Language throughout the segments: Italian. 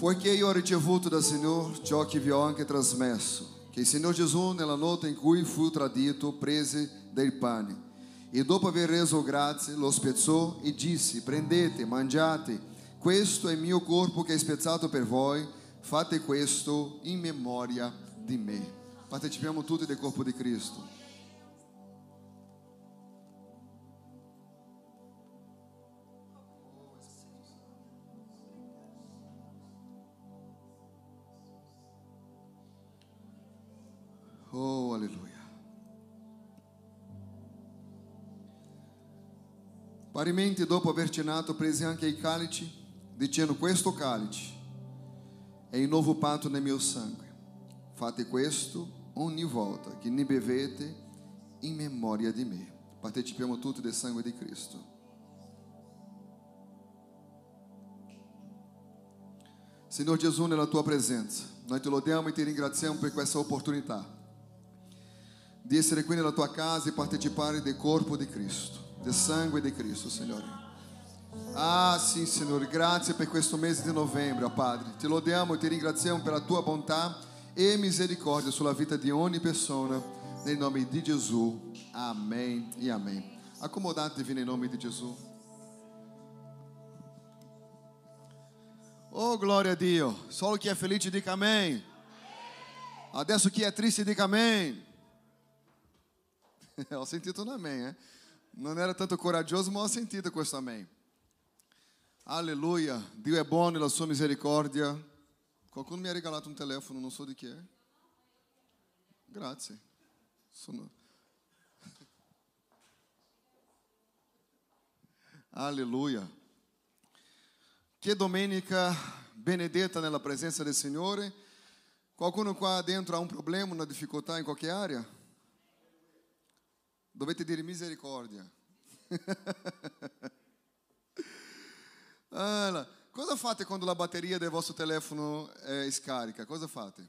Poiché io ho ricevuto dal Signore ciò che vi ho anche trasmesso, che il Signore Gesù, nella notte in cui fu tradito, prese del pane e dopo aver reso grazie lo spezzò e disse: Prendete, mangiate, questo è il mio corpo che è spezzato per voi, fate questo in memoria di me. Partecipiamo tutti del corpo di Cristo. Parimenti, dopo aver cenato, prese anche il calice, dicendo: Questo calice è il nuovo patto nel mio sangue. Fate questo ogni volta che ne bevete in memoria di me. Partecipiamo tutti del sangue di Cristo. Signor Gesù, nella tua presenza, noi te lodiamo e ti ringraziamo per questa opportunità di essere qui nella tua casa e partecipare del corpo di Cristo del sangue di Cristo, Signore. Ah, sì, Signore, grazie per questo mese di novembre, Padre. Ti lodiamo e ti ringraziamo per la tua bontà e misericordia sulla vita di ogni persona, nel nome di Gesù. Amém e amém. Accomodatevi nel nome di Gesù. Oh, glória a Dio. Solo chi è felice dica amém. Adesso chi è triste dica amém. Ho sentito un amém, eh? Non era tanto coraggioso, ma ho sentito questo amém. Alleluia. Dio è buono nella sua misericordia. Qualcuno mi ha regalato un telefono, non so di chi è. Grazie. Sono... Alleluia. Che domenica benedetta nella presenza del Signore. Qualcuno qua dentro ha un problema, una difficoltà in qualche area? Dovete dire misericordia. allora, cosa fate quando la batteria del vostro telefono è scarica? Cosa fate?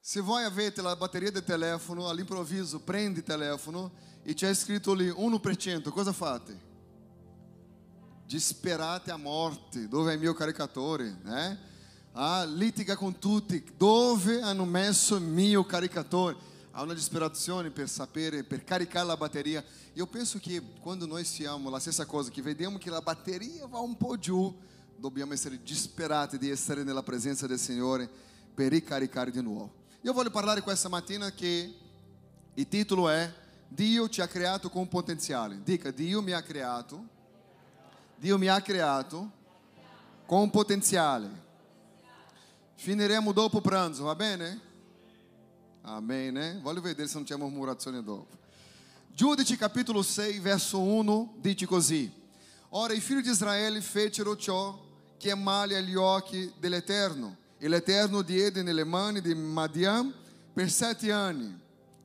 Se voi avete la batteria del telefono, all'improvviso prendi il telefono e c'è scritto lì 1%, cosa fate? Disperate a morte, dove è il mio caricatore? Eh? Ah, litiga con tutti, dove hanno messo il mio caricatore? Há uma disperazione per sapere, per caricare la batteria. Eu penso que quando nós siamo la stessa cosa, che vediamo che la batteria va un po' giù, dobbiamo essere disperati di essere nella presenza del Signore per ricaricare di nuovo. Io voglio parlare questa mattina che il titolo è Dio ti ha creato con potenziale. Dica, Dio mi ha creato, Dio mi ha creato com potenziale. Finiremo dopo pranzo, va bene? Amém, né? Voglio vedere se non c'è murmurazione dopo. Giudici capitolo 6, verso 1, dice così. Ora i figli di Israele fecero ciò che è male agli occhi dell'Eterno. E l'Eterno diede nelle mani di Madian per sette anni.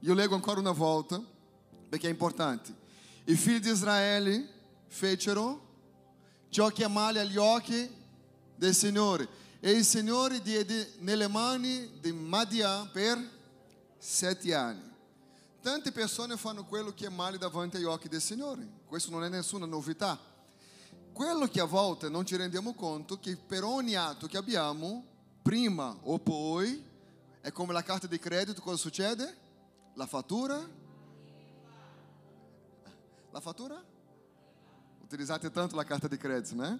Io leggo ancora una volta, perché è importante. I figli di Israele fecero ciò che è male agli occhi del Signore. E il Signore diede nelle mani di Madian per sete anni. Tante persone fanno quello che è male davanti agli occhi del Signore. Questo non è nessuna novità. Quello che a volte non ci rendiamo conto che per ogni atto che abbiamo, prima o poi, è come la carta di credito, cosa succede? La fattura? La fattura? Utilizzate tanto la carta di credito, né?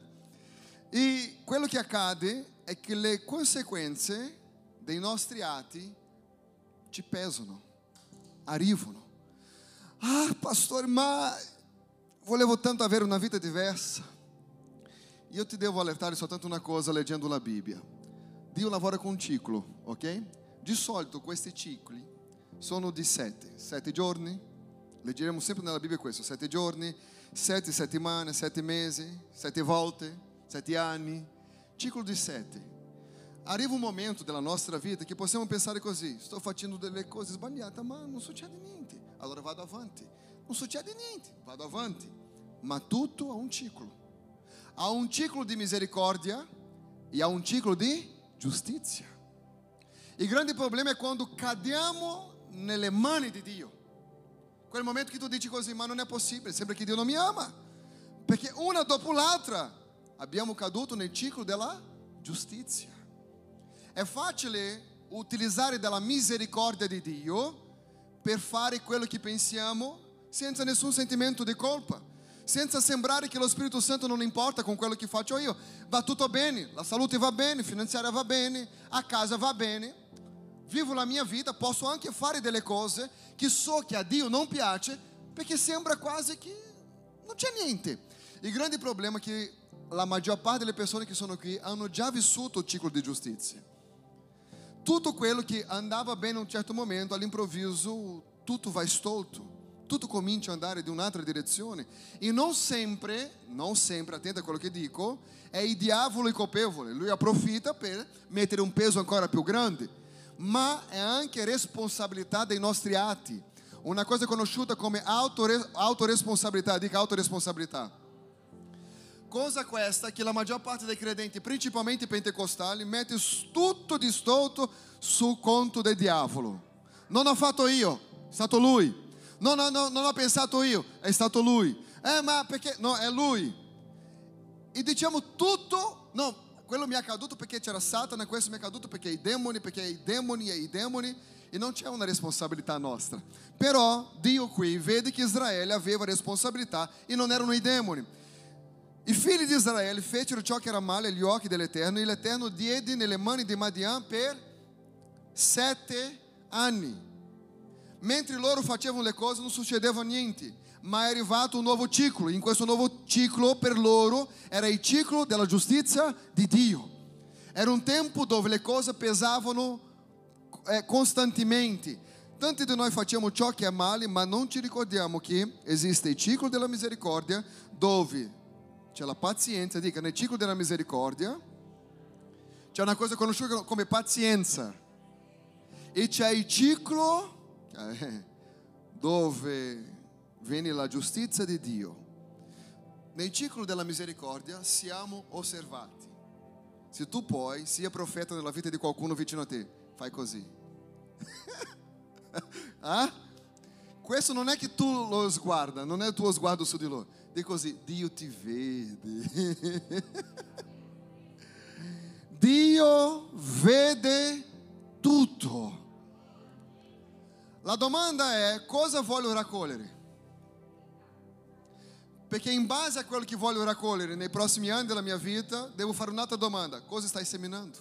E quello che accade è che le conseguenze dei nostri atti ti pesano, arrivano. Ah, pastor, ma volevo tanto avere una vita diversa. Io ti devo allertare soltanto una cosa leggendo la Bibbia. Dio lavora con un ciclo, ok? Di solito questi cicli sono di sette, sette giorni. Leggeremo sempre nella Bibbia questo, sette giorni, sette settimane, sette mesi, sette volte, sette anni. Ciclo di sette. Arriva un momento della nostra vita che possiamo pensare così: sto facendo delle cose sbagliate, ma non succede niente. Allora vado avanti. Non succede niente, vado avanti. Ma tutto ha un ciclo. Ha un ciclo di misericordia e ha un ciclo di giustizia. Il grande problema è quando cadiamo nelle mani di Dio. Quel momento che tu dici così, ma non è possibile, sembra che Dio non mi ama. Perché una dopo l'altra abbiamo caduto nel ciclo della giustizia. È facile utilizzare della misericordia di Dio per fare quello che pensiamo senza nessun sentimento di colpa, senza sembrare che lo Spirito Santo non importa con quello che faccio io. Va tutto bene, la salute va bene, finanziaria va bene, a casa va bene. Vivo la mia vita, posso anche fare delle cose che so che a Dio non piace perché sembra quasi che non c'è niente. Il grande problema è che la maggior parte delle persone che sono qui hanno già vissuto il ciclo di giustizia. Tutto quello che andava bene in un certo momento, all'improvviso tutto va stolto. Tutto comincia a andare in un'altra direzione. E non sempre, non sempre, attenta a quello che dico, è il diavolo il colpevole. Lui approfitta per mettere un peso ancora più grande. Ma è anche responsabilità dei nostri atti. Una cosa conosciuta come autore, autoresponsabilità, dica autoresponsabilità. Cosa questa che la maggior parte dei credenti, principalmente pentecostali, mette tutto di stolto sul conto del diavolo. Non ho fatto io, è stato lui. Non, non, non ho pensato io, è stato lui. Eh, ma perché? No, è lui. E diciamo tutto, no, quello mi è accaduto perché c'era Satana, questo mi è accaduto perché i demoni, perché i demoni e i demoni, e non c'è una responsabilità nostra. Però Dio qui vede che Israele aveva responsabilità e non erano i demoni. I figli di Israele fecero ciò che era male agli occhi dell'Eterno e l'Eterno diede nelle mani di Madian per sette anni. Mentre loro facevano le cose non succedeva niente, ma è arrivato un nuovo ciclo. In questo nuovo ciclo per loro era il ciclo della giustizia di Dio. Era un tempo dove le cose pesavano eh, costantemente. Tanti di noi facciamo ciò che è male, ma non ci ricordiamo che esiste il ciclo della misericordia dove c'è la pazienza, dica nel ciclo della misericordia, c'è una cosa conosciuta come pazienza e c'è il ciclo eh, dove viene la giustizia di Dio. Nel ciclo della misericordia siamo osservati. Se tu puoi, sia profeta nella vita di qualcuno vicino a te, fai così. ah? Questo non è che tu lo sguarda, non è il tuo sguardo su di loro Dica così, Dio ti vede. Dio vede tutto. La domanda è cosa voglio raccogliere? Perché in base a quello che voglio raccogliere nei prossimi anni della mia vita, devo fare un'altra domanda. Cosa stai seminando?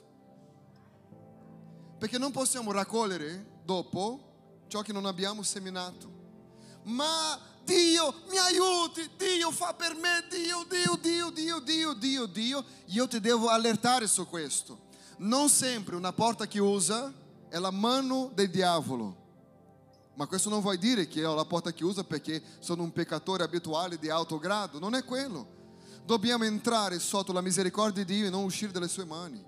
Perché non possiamo raccogliere dopo ciò che non abbiamo seminato. Ma Dio mi aiuti, Dio fa per me, Dio, Dio, Dio, Dio, Dio, Dio, Dio. Io ti devo allertare su questo. Non sempre una porta chiusa è la mano del diavolo. Ma questo non vuol dire che ho la porta chiusa perché sono un peccatore abituale di alto grado, non è quello. Dobbiamo entrare sotto la misericordia di Dio e non uscire dalle sue mani.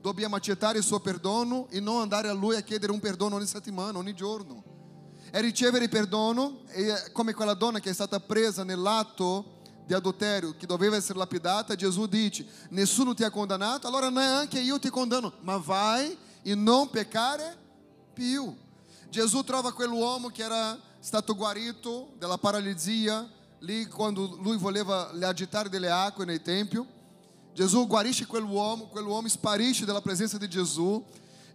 Dobbiamo accettare il suo perdono e non andare a Lui a chiedere un perdono ogni settimana, ogni giorno è ricevere perdono, e come quella donna che è stata presa nell'atto di adulterio, che doveva essere lapidata, Gesù dice, nessuno ti ha condannato, allora neanche io ti condanno, ma vai e non peccare più. Gesù trova quell'uomo che era stato guarito dalla paralisia, lì quando lui voleva le agitare delle acque nel tempio. Gesù guarisce quell'uomo, quell'uomo sparisce dalla presenza di Gesù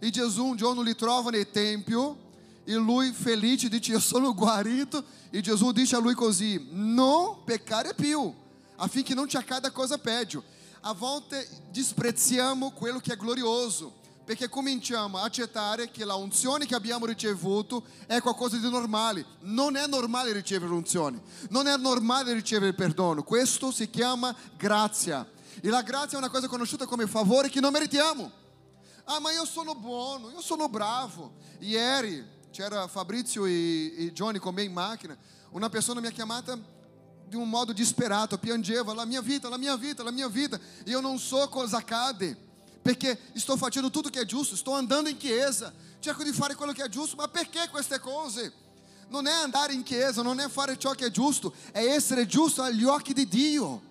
e Gesù un giorno li trova nel tempio e lui felice dice io sono guarito e Gesù dice a lui così non peccare più affinché non ci accada cosa peggio a volte disprezziamo quello che è glorioso perché cominciamo a accettare che la unzione che abbiamo ricevuto è qualcosa di normale. Non è normale ricevere l'unzione, non è normale ricevere perdono. Questo si chiama grazia. E la grazia è una cosa conosciuta come favore che non meritiamo. Ah, ma io sono buono, io sono bravo. Ieri c'era Fabrizio e, Johnny con me in macchina, una persona mi ha chiamata di modo disperato, piangeva, la mia vita, la mia vita, la mia vita, io non so cosa accade, perché sto facendo tutto che è giusto, sto andando in chiesa, cerco di fare quello che è giusto, ma perché queste cose? Non è andare in chiesa, non è fare ciò che è giusto, è essere giusto agli occhi di Dio.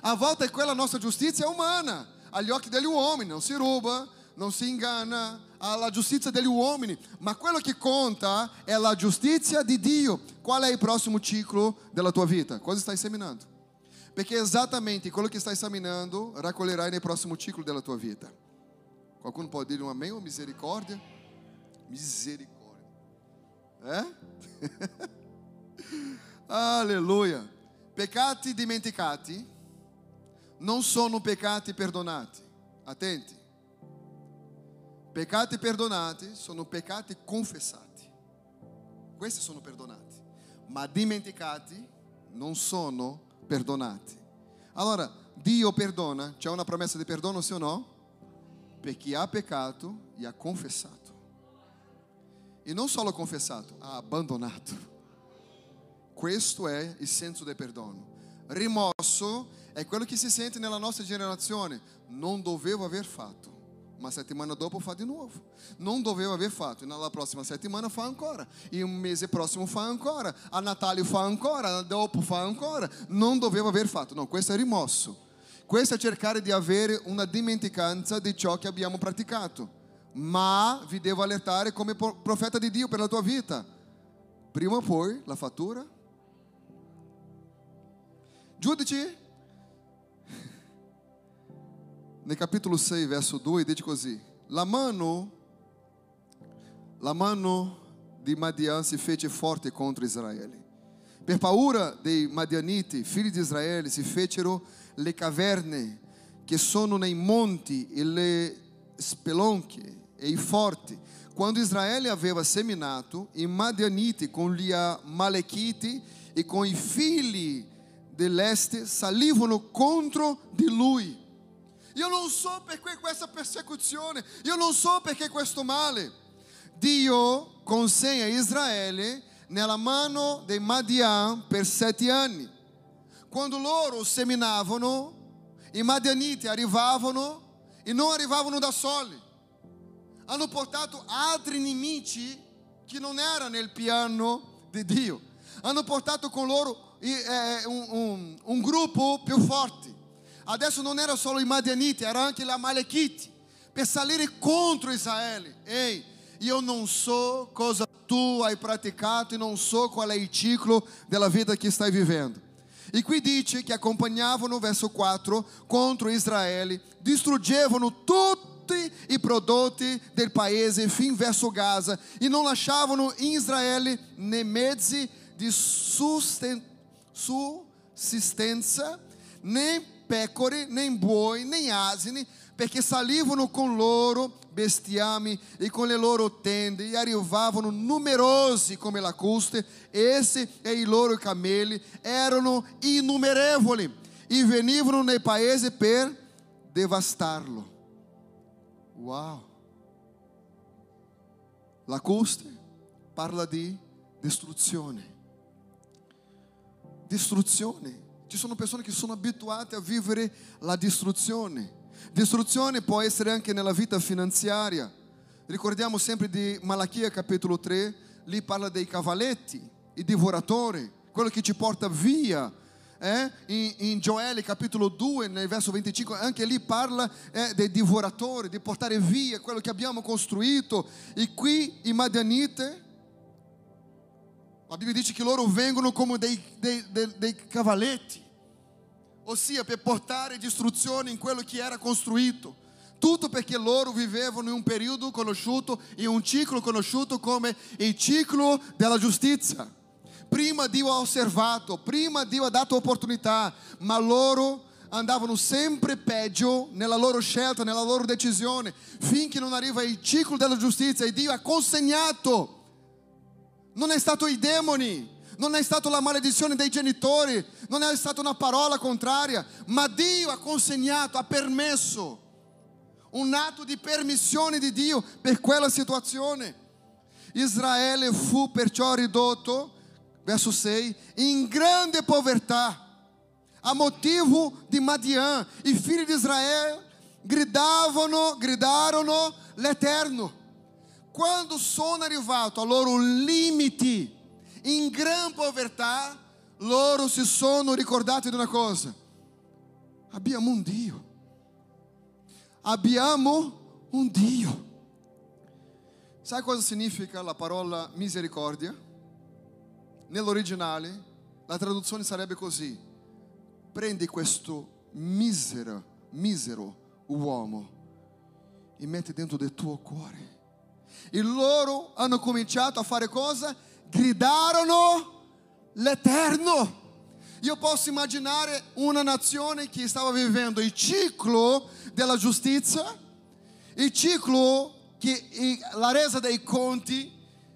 A volte è quella nostra giustizia umana, agli occhi uomini, non si ruba, non si inganna alla giustizia degli uomini, ma quello che conta è la giustizia di Dio. Qual è il prossimo ciclo della tua vita? Cosa stai seminando? Perché esattamente quello che stai esaminando raccoglierai nel prossimo ciclo della tua vita. Qualcuno pode dire um amém ou misericórdia? Misericórdia. É? Aleluia. Peccati dimenticati non sono peccati perdonati. Attenti. Peccati perdonati sono peccati confessati. Questi sono perdonati. Ma dimenticati non sono perdonati. Allora, Dio perdona, c'è una promessa di perdono, sì o no? Per chi ha peccato e ha confessato. E non solo confessato, ha abbandonato. Questo è il senso del perdono. Rimorso è quello che si sente nella nostra generazione. Non dovevo aver fatto. Uma settimana dopo fa di nuovo. Non dovevo aver fatto. E nella prossima settimana fa ancora. E un mese prossimo fa ancora. A Natale fa ancora. Dopo fa ancora. Non dovevo aver fatto. No, questo è rimorso. Questo è cercare di avere una dimenticanza di ciò che abbiamo praticato. Ma vi devo allertare come profeta di Dio per la tua vita. Prima o poi la fattura. Giudici nel capitolo 6, verso 2, dice così: La mano, la mano di Madian si fece forte contro Israele. Per paura dei Madianiti, figli di Israele, si fecero le caverne che sono nei monti e le spelonche e i forti. Quando Israele aveva seminato, i Madianiti con gli Amalekiti e con i figli dell'este salivano contro di lui io non so perché questa persecuzione, io non so perché questo male. Dio consegna Israele nella mano dei Madian per sette anni. Quando loro seminavano, i Madianiti arrivavano e non arrivavano da soli. Hanno portato altri nemici che non erano nel piano di Dio. Hanno portato con loro eh, un, un, un gruppo più forte. Adesso non era solo i Madianiti, era anche gli Amalekiti, per salire contro Israele. Ei, io non so cosa tu hai praticato e non so qual è il ciclo della vita che stai vivendo. E qui dice che accompagnavano, verso 4, contro Israele, distruggevano tutti i prodotti del paese fin verso Gaza e non lasciavano in Israele né mezzi di sussistenza, né pecore, nem boi, nem asine, perché salivano con loro bestiame e con le loro tende e arrivavano numerosi come lacuste, esse e i loro cameli erano innumerevoli e venivano nei paese per devastarlo. Uau! Lacuste parla di distruzione. Distruzione. Ci sono persone che sono abituate a vivere la distruzione. Distruzione può essere anche nella vita finanziaria. Ricordiamo sempre di Malachia capitolo 3, lì parla dei cavaletti, i divoratori, quello che ci porta via. Eh? In, in Gioele capitolo 2, nel verso 25, anche lì parla eh, dei divoratori, di portare via quello che abbiamo costruito. E qui i Madianite a Bíblia diz que loro vengono come dei, dei, dei, dei cavaletti, ossia per portare distruzione in quello che era costruito. Tutto perché loro vivevano in un periodo conosciuto, in un ciclo conosciuto come il ciclo della giustizia. Prima Dio ha osservato, prima Dio ha dato opportunità, ma loro andavano sempre peggio nella loro scelta, nella loro decisione, finché non arriva il ciclo della giustizia e Dio ha consegnato non è stato i demoni, non è stata la maledizione dei genitori, non è stata una parola contraria, ma Dio ha consegnato, ha permesso un atto di permissione di Dio per quella situazione. Israele fu perciò ridotto, verso 6, in grande povertà, a motivo di Madian. I figli di Israele gridavano, gridarono l'Eterno quando sono arrivato al loro limite, in gran povertà, loro si sono ricordati di una cosa. Abbiamo un Dio. Abbiamo un Dio. Sai cosa significa la parola misericordia? Nell'originale la traduzione sarebbe così: Prendi questo misero, misero uomo e metti dentro del tuo cuore. E loro hanno cominciato a fare cosa? Gridarono l'Eterno. Io posso immaginare una nazione che stava vivendo il ciclo della giustizia, il ciclo che la resa dei conti,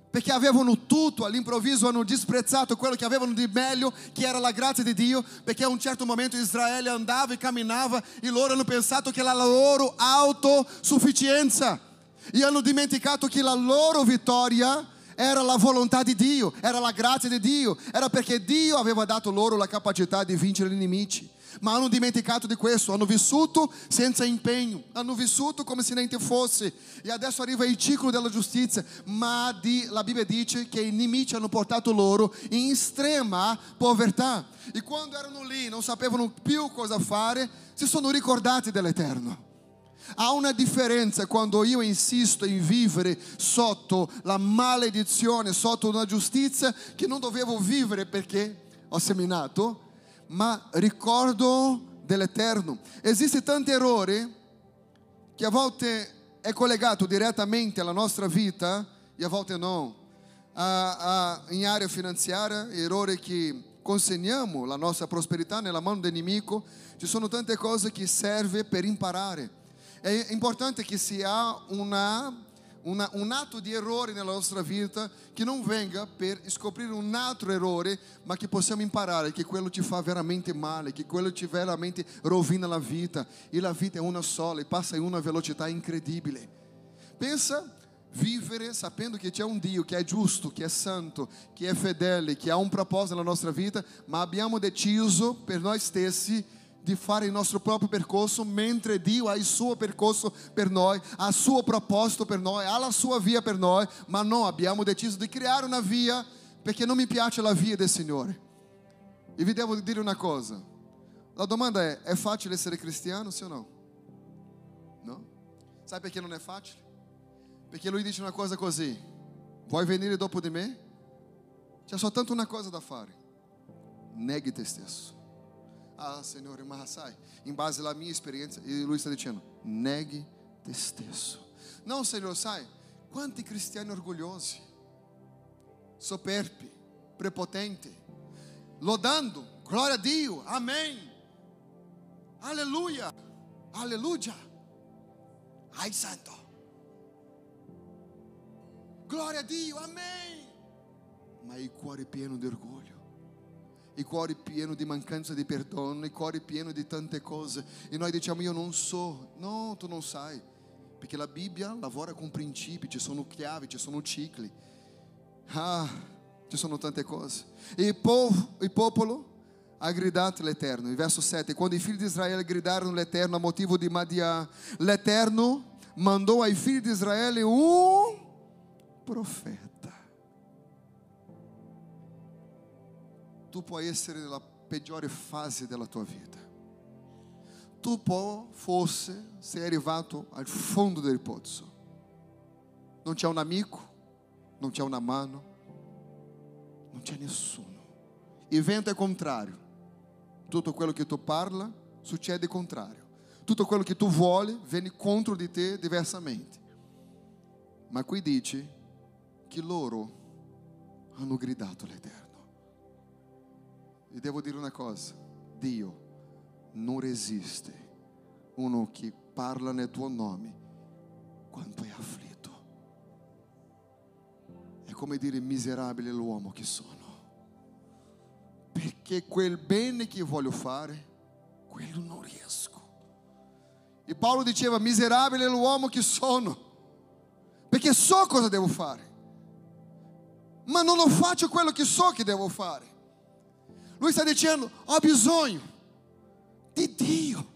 perché avevano tutto, all'improvviso hanno disprezzato quello che avevano di meglio, che era la grazia di Dio, perché a un certo momento Israele andava e camminava e loro hanno pensato che la loro autosufficienza e hanno dimenticato che la loro vittoria era la volontà di Dio, era la grazia di Dio, era perché Dio aveva dato loro la capacità di vincere i nemici. Ma hanno dimenticato di questo, hanno vissuto senza impegno, hanno vissuto come se niente fosse. E adesso arriva il ciclo della giustizia, ma di, la Bibbia dice che i nemici hanno portato loro in estrema povertà. E quando erano lì, non sapevano più cosa fare, si sono ricordati dell'Eterno. Há una differenza quando io insisto in vivere sotto la maledizione, sotto una giustizia che non dovevo vivere perché ho seminato, ma ricordo dell'Eterno. Esiste tanti errori che a volte è collegato direttamente alla nostra vita e a volte non. A, a, in area finanziaria, errori che consegniamo la nostra prosperità nella mano del nemico, ci sono tante cose che serve per imparare. È importante che sia una, una, un atto di errore nella nostra vita che non venga per scoprire un altro errore, ma che possiamo imparare che quello ci fa veramente male, che quello ci veramente rovina la vita. E la vita è una sola e passa in una velocità incredibile. Pensa vivere sapendo che c'è un Dio che è giusto, che è santo, che è fedele, che ha un proposito nella nostra vita, ma abbiamo deciso per noi stessi di fare il nostro proprio percorso, mentre Dio ha il suo percorso per noi, ha il suo proposito per noi, ha la sua via per noi, ma noi abbiamo deciso di creare una via perché non mi piace la via del Signore. E vi devo dire una cosa, la domanda è, è facile essere cristiano, sì o no? No? Sai perché non è facile? Perché lui dice una cosa così, vuoi venire dopo di me? C'è soltanto una cosa da fare, neghi te stesso. Ah, Signore, ma sai, in base alla mia esperienza, e lui sta dicendo, neghi te stesso. Não, Senhor, sai, quanti cristiani orgogliosi, superbi, prepotenti, lodando, glória a Dio, amém, aleluia, aleluia, ai santo, glória a Dio, amém, ma il cuore pieno di orgoglio i cuori pieni di mancanza di perdono, i cuori pieni di tante cose. E noi diciamo io non so, no, tu non sai, perché la Bibbia lavora con principi, ci sono chiavi, ci sono cicli. Ah, ci sono tante cose. E il, povo, il popolo ha gridato l'Eterno. Il verso 7, quando i figli di Israele gridarono l'Eterno a motivo di Madia, l'Eterno mandò ai figli di Israele un profeta. Tu puoi essere nella peggiore fase della tua vita. Tu può, forse, sei arrivato al fondo del pozzo. Non c'è un amico, non c'è una mano, non c'è nessuno. Il vento è contrario. Tutto quello che tu parla succede contrario. Tutto quello che tu vuoi viene contro di te diversamente. Ma qui dice che loro hanno gridato all'Eterno. E devo dire una cosa, Dio non resiste uno che parla nel tuo nome quando è afflitto. È come dire miserabile l'uomo che sono. Perché quel bene che voglio fare, quello non riesco. E Paolo diceva miserabile l'uomo che sono, perché so cosa devo fare, ma non lo faccio quello che so che devo fare. Lui está dizendo: ho bisogno di Dio.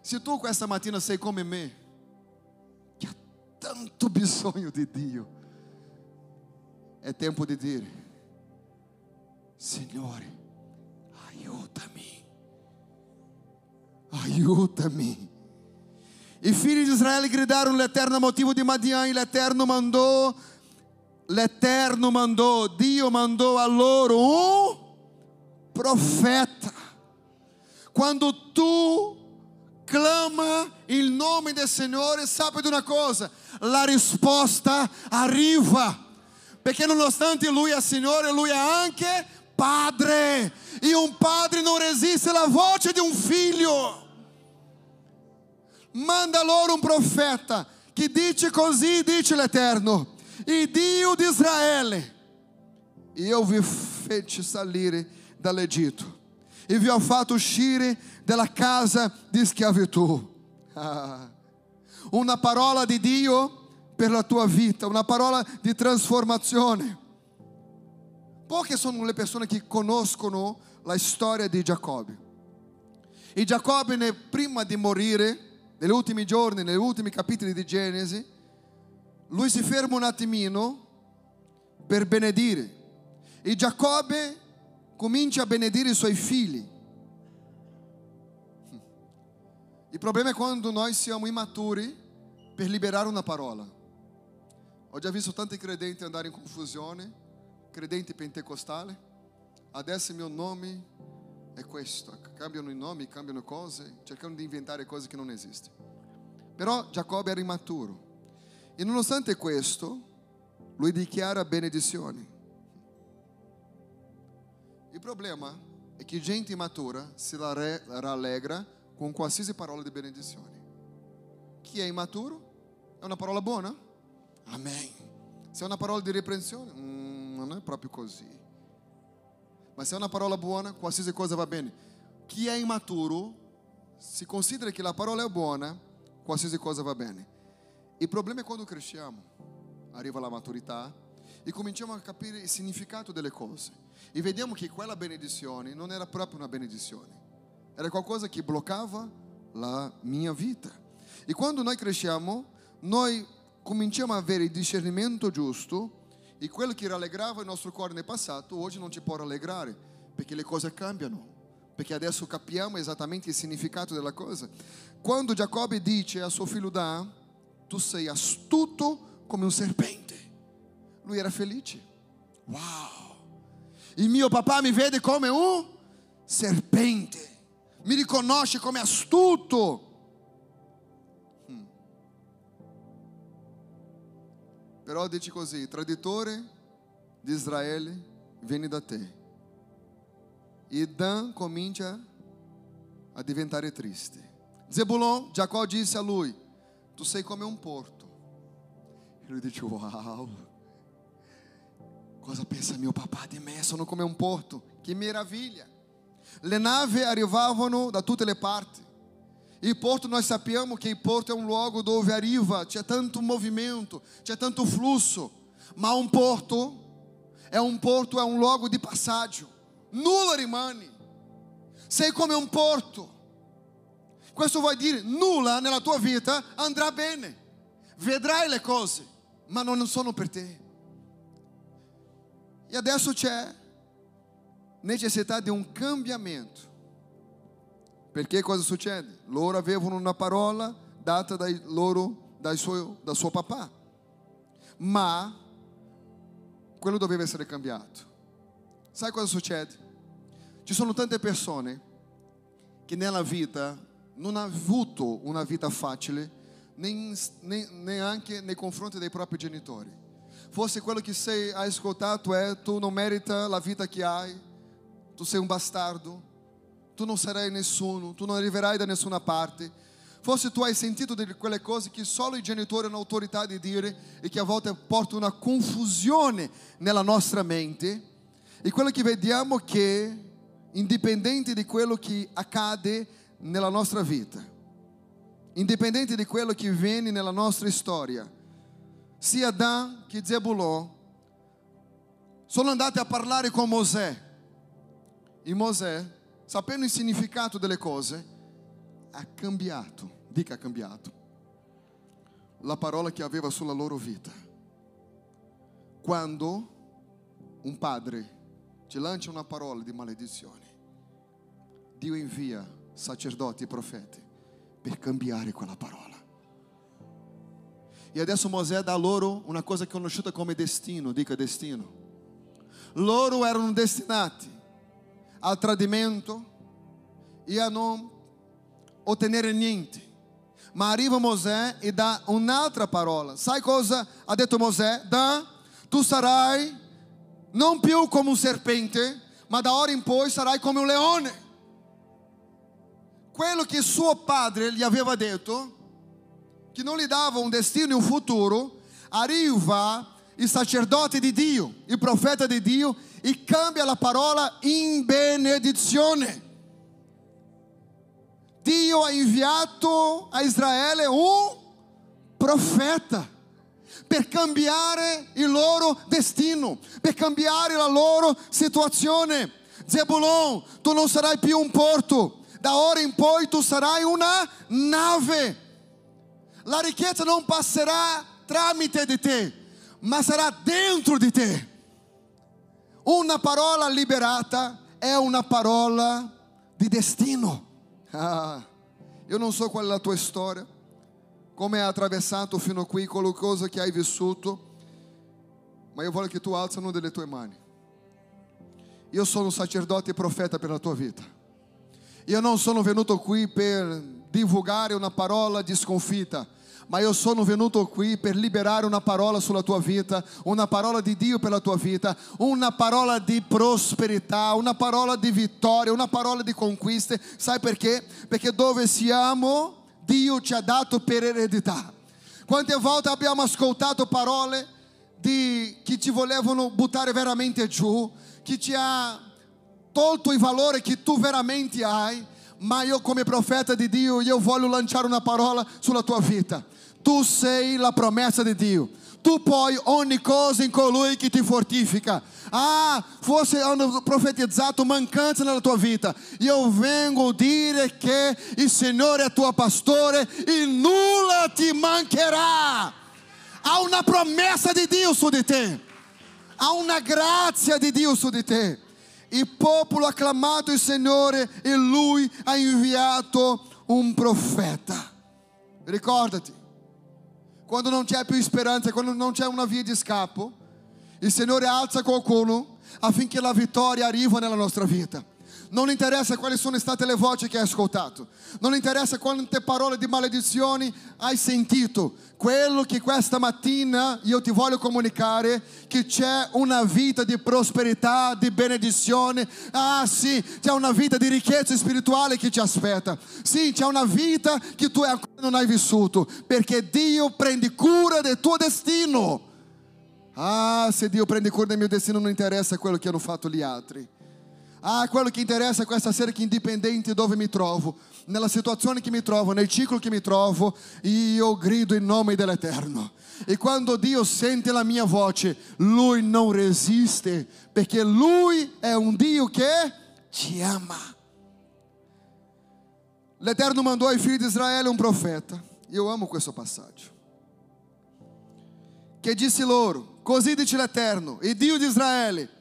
Se tu questa mattina sei come me, che ha tanto bisogno di Dio, è tempo dire: Signore, aiutami, aiutami. I figli di Israele gridarono l'Eterno a motivo di Madian e l'Eterno mandò, l'Eterno mandò, Dio mandò a loro un profeta. Quando tu clama il nome del Signore, sappi di una cosa, la risposta arriva. Perché nonostante Lui è Signore, Lui è anche Padre. E un padre non resiste alla voce di un figlio. Manda loro un profeta che dice così, dice l'Eterno, il Dio di Israele. Eu vi fece salire dall'Egitto e vi ho fatto uscire dalla casa di schiavitù. Una parola di Dio per la tua vita, una parola di trasformazione. Poche sono le persone che conoscono la storia di Giacobbe. E Giacobbe, prima di morire, negli ultimi giorni, negli ultimi capitoli di Genesi, lui si ferma un attimino per benedire. E Giacobbe comincia a benedire i suoi figli. Il problema è quando noi siamo immaturi per liberare una parola. Ho già visto tanti credenti andare in confusione, credenti pentecostali. Adesso il mio nome è questo. Cambiano i nomi, cambiano cose, cercando di inventare cose che non esistono. Però Giacobbe era immaturo. E nonostante questo, lui dichiara benedizioni. Il problema è che gente immatura si rallegra con qualsiasi parola di benedizione. Chi è immaturo? È una parola buona? Amen. Se è una parola di riprensione, mm, non è proprio così. Ma se è una parola buona, qualsiasi cosa va bene. Chi è immaturo si considera che la parola è buona, qualsiasi cosa va bene. Il problema è quando cresciamo, arriva la maturità e cominciamo a capire il significato delle cose e vediamo che quella benedizione non era proprio una benedizione, era qualcosa che bloccava la mia vita. E quando noi cresciamo, noi cominciamo a avere il discernimento giusto e quello che rallegrava il nostro cuore nel passato oggi non ci può rallegrare perché le cose cambiano, perché adesso capiamo esattamente il significato della cosa. Quando Giacobbe dice a suo figlio Dan, tu sei astuto come un serpente. Lui era felice. Wow! Il mio papà mi vede come un serpente, mi riconosce come astuto. Hmm. Però dice così, traditore di Israele viene da te. E Dan comincia a diventare triste. Zebulon, Jacó disse a lui: tu sei come un porto. E lui dice, wow, cosa pensa mio papà di me? Sono come un porto, che meraviglia. Le navi arrivavano da tutte le parti. Il porto, nós che il porto è un luogo dove arriva, c'è tanto movimento, c'è tanto flusso. Ma un porto è un porto, è un luogo di passaggio. Nulla rimane. Sei come un porto. Questo vuol dire nulla nella tua vita andrà bene. Vedrai le cose, ma non sono per te. E adesso c'è necessità di un cambiamento. Perché cosa succede? Loro avevano una parola data dai loro, dai suo, da suo papà, ma quello doveva essere cambiato. Sai cosa succede? Ci sono tante persone che nella vita non ha avuto una vita facile nem, nem, neanche nei confronti dei propri genitori. Forse quello che sei hai ascoltato è tu non merita la vita che hai, tu sei un bastardo, tu non sarai nessuno, tu non arriverai da nessuna parte. Forse tu hai sentito di quelle cose che solo i genitori hanno autorità di dire e che a volte portano una confusione nella nostra mente. E quello che vediamo è che, indipendente di quello che accade nella nostra vita, indipendente di quello che viene nella nostra storia, sia Dan che Zebulon, sono andati a parlare con Mosè. E Mosè, sapendo il significato delle cose, ha cambiato, dica ha cambiato, la parola che aveva sulla loro vita. Quando un padre ti lancia una parola di maledizione, Dio invia sacerdoti e profeti per cambiare quella parola. E adesso Mosè dà loro una cosa conosciuta come destino, dica destino. Loro erano destinati al tradimento e a non ottenere niente. Ma arriva Mosè e dà un'altra parola. Sai cosa ha detto Mosè? Da, tu sarai non più come un serpente, ma da ora in poi sarai come un leone. Quello che suo padre gli aveva detto, che non gli dava un destino e un futuro, arriva il sacerdote di Dio, il profeta di Dio, e cambia la parola in benedizione. Dio ha inviato a Israele un profeta per cambiare il loro destino, per cambiare la loro situazione. Zebulon, tu non sarai più un porto, da ora in poi tu sarai una nave. La ricchezza non passerà tramite di te, ma sarà dentro di te. Una parola liberata è una parola di destino. Ah, io non so qual è la tua storia, come hai attraversato fino a qui, qualcosa che hai vissuto, ma io voglio che tu alzi una delle tue mani. Io sono sacerdote e profeta per la tua vita. Io non sono venuto qui per divulgare una parola di sconfitta ma io sono venuto qui per liberare una parola sulla tua vita, una parola di Dio per la tua vita, una parola di prosperità, una parola di vittoria, una parola di conquiste. Sai perché? Perché dove siamo, Dio ci ha dato per eredità. Quante volte abbiamo ascoltato parole di chi ci volevano buttare veramente giù, chi ci ha tolto il valore che tu veramente hai, ma io come profeta di Dio, io voglio lanciare una parola sulla tua vita. Tu sei la promessa di Dio. Tu puoi ogni cosa in colui che ti fortifica. Ah, forse hanno profetizzato mancanze nella tua vita. Io vengo a dire che il Signore è tuo pastore e nulla ti mancherà. Há una promessa Dio su di te. Há grazia di Dio su di te. Il popolo ha clamato il Signore e Lui ha inviato un profeta. Ricordati, quando non c'è più speranza, quando non c'è una via di scappo, il Signore alza qualcuno affinché la vittoria arrivi nella nostra vita. Non interessa quali sono state le voci che hai ascoltato, non interessa quante parole di maledizione hai sentito. Quello che questa mattina io ti voglio comunicare che c'è una vita di prosperità, di benedizione. Ah, sì, c'è una vita di ricchezza spirituale che ti aspetta. Sì, c'è una vita che tu ancora non hai vissuto, perché Dio prende cura del tuo destino. Ah, se Dio prende cura del mio destino, non interessa quello che hanno fatto gli altri. Ah, quello che interessa questa sera è che indipendente dove mi trovo, nella situazione che mi trovo, nel ciclo che mi trovo, io grido in nome dell'Eterno. E quando Dio sente la mia voce, Lui non resiste, perché Lui è un Dio che ti ama. L'Eterno mandò ai figli di Israele un profeta. Io amo questo passaggio. Che disse loro: Così dice l'Eterno, il Dio di Israele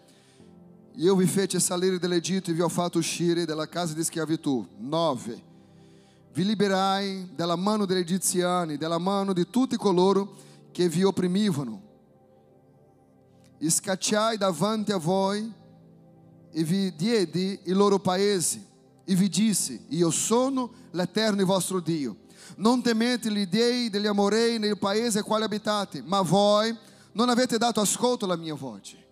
io vi fece salire dall'Egitto e vi ho fatto uscire dalla casa di schiavitù. 9. Vi liberai dalla mano degli egiziani, dalla mano di tutti coloro che vi opprimivano. Scacciai davanti a voi e vi diedi il loro paese. E vi disse: Io sono l'Eterno vostro Dio. Non temete gli dei degli Amorei nel paese a quale abitate, ma voi non avete dato ascolto alla mia voce.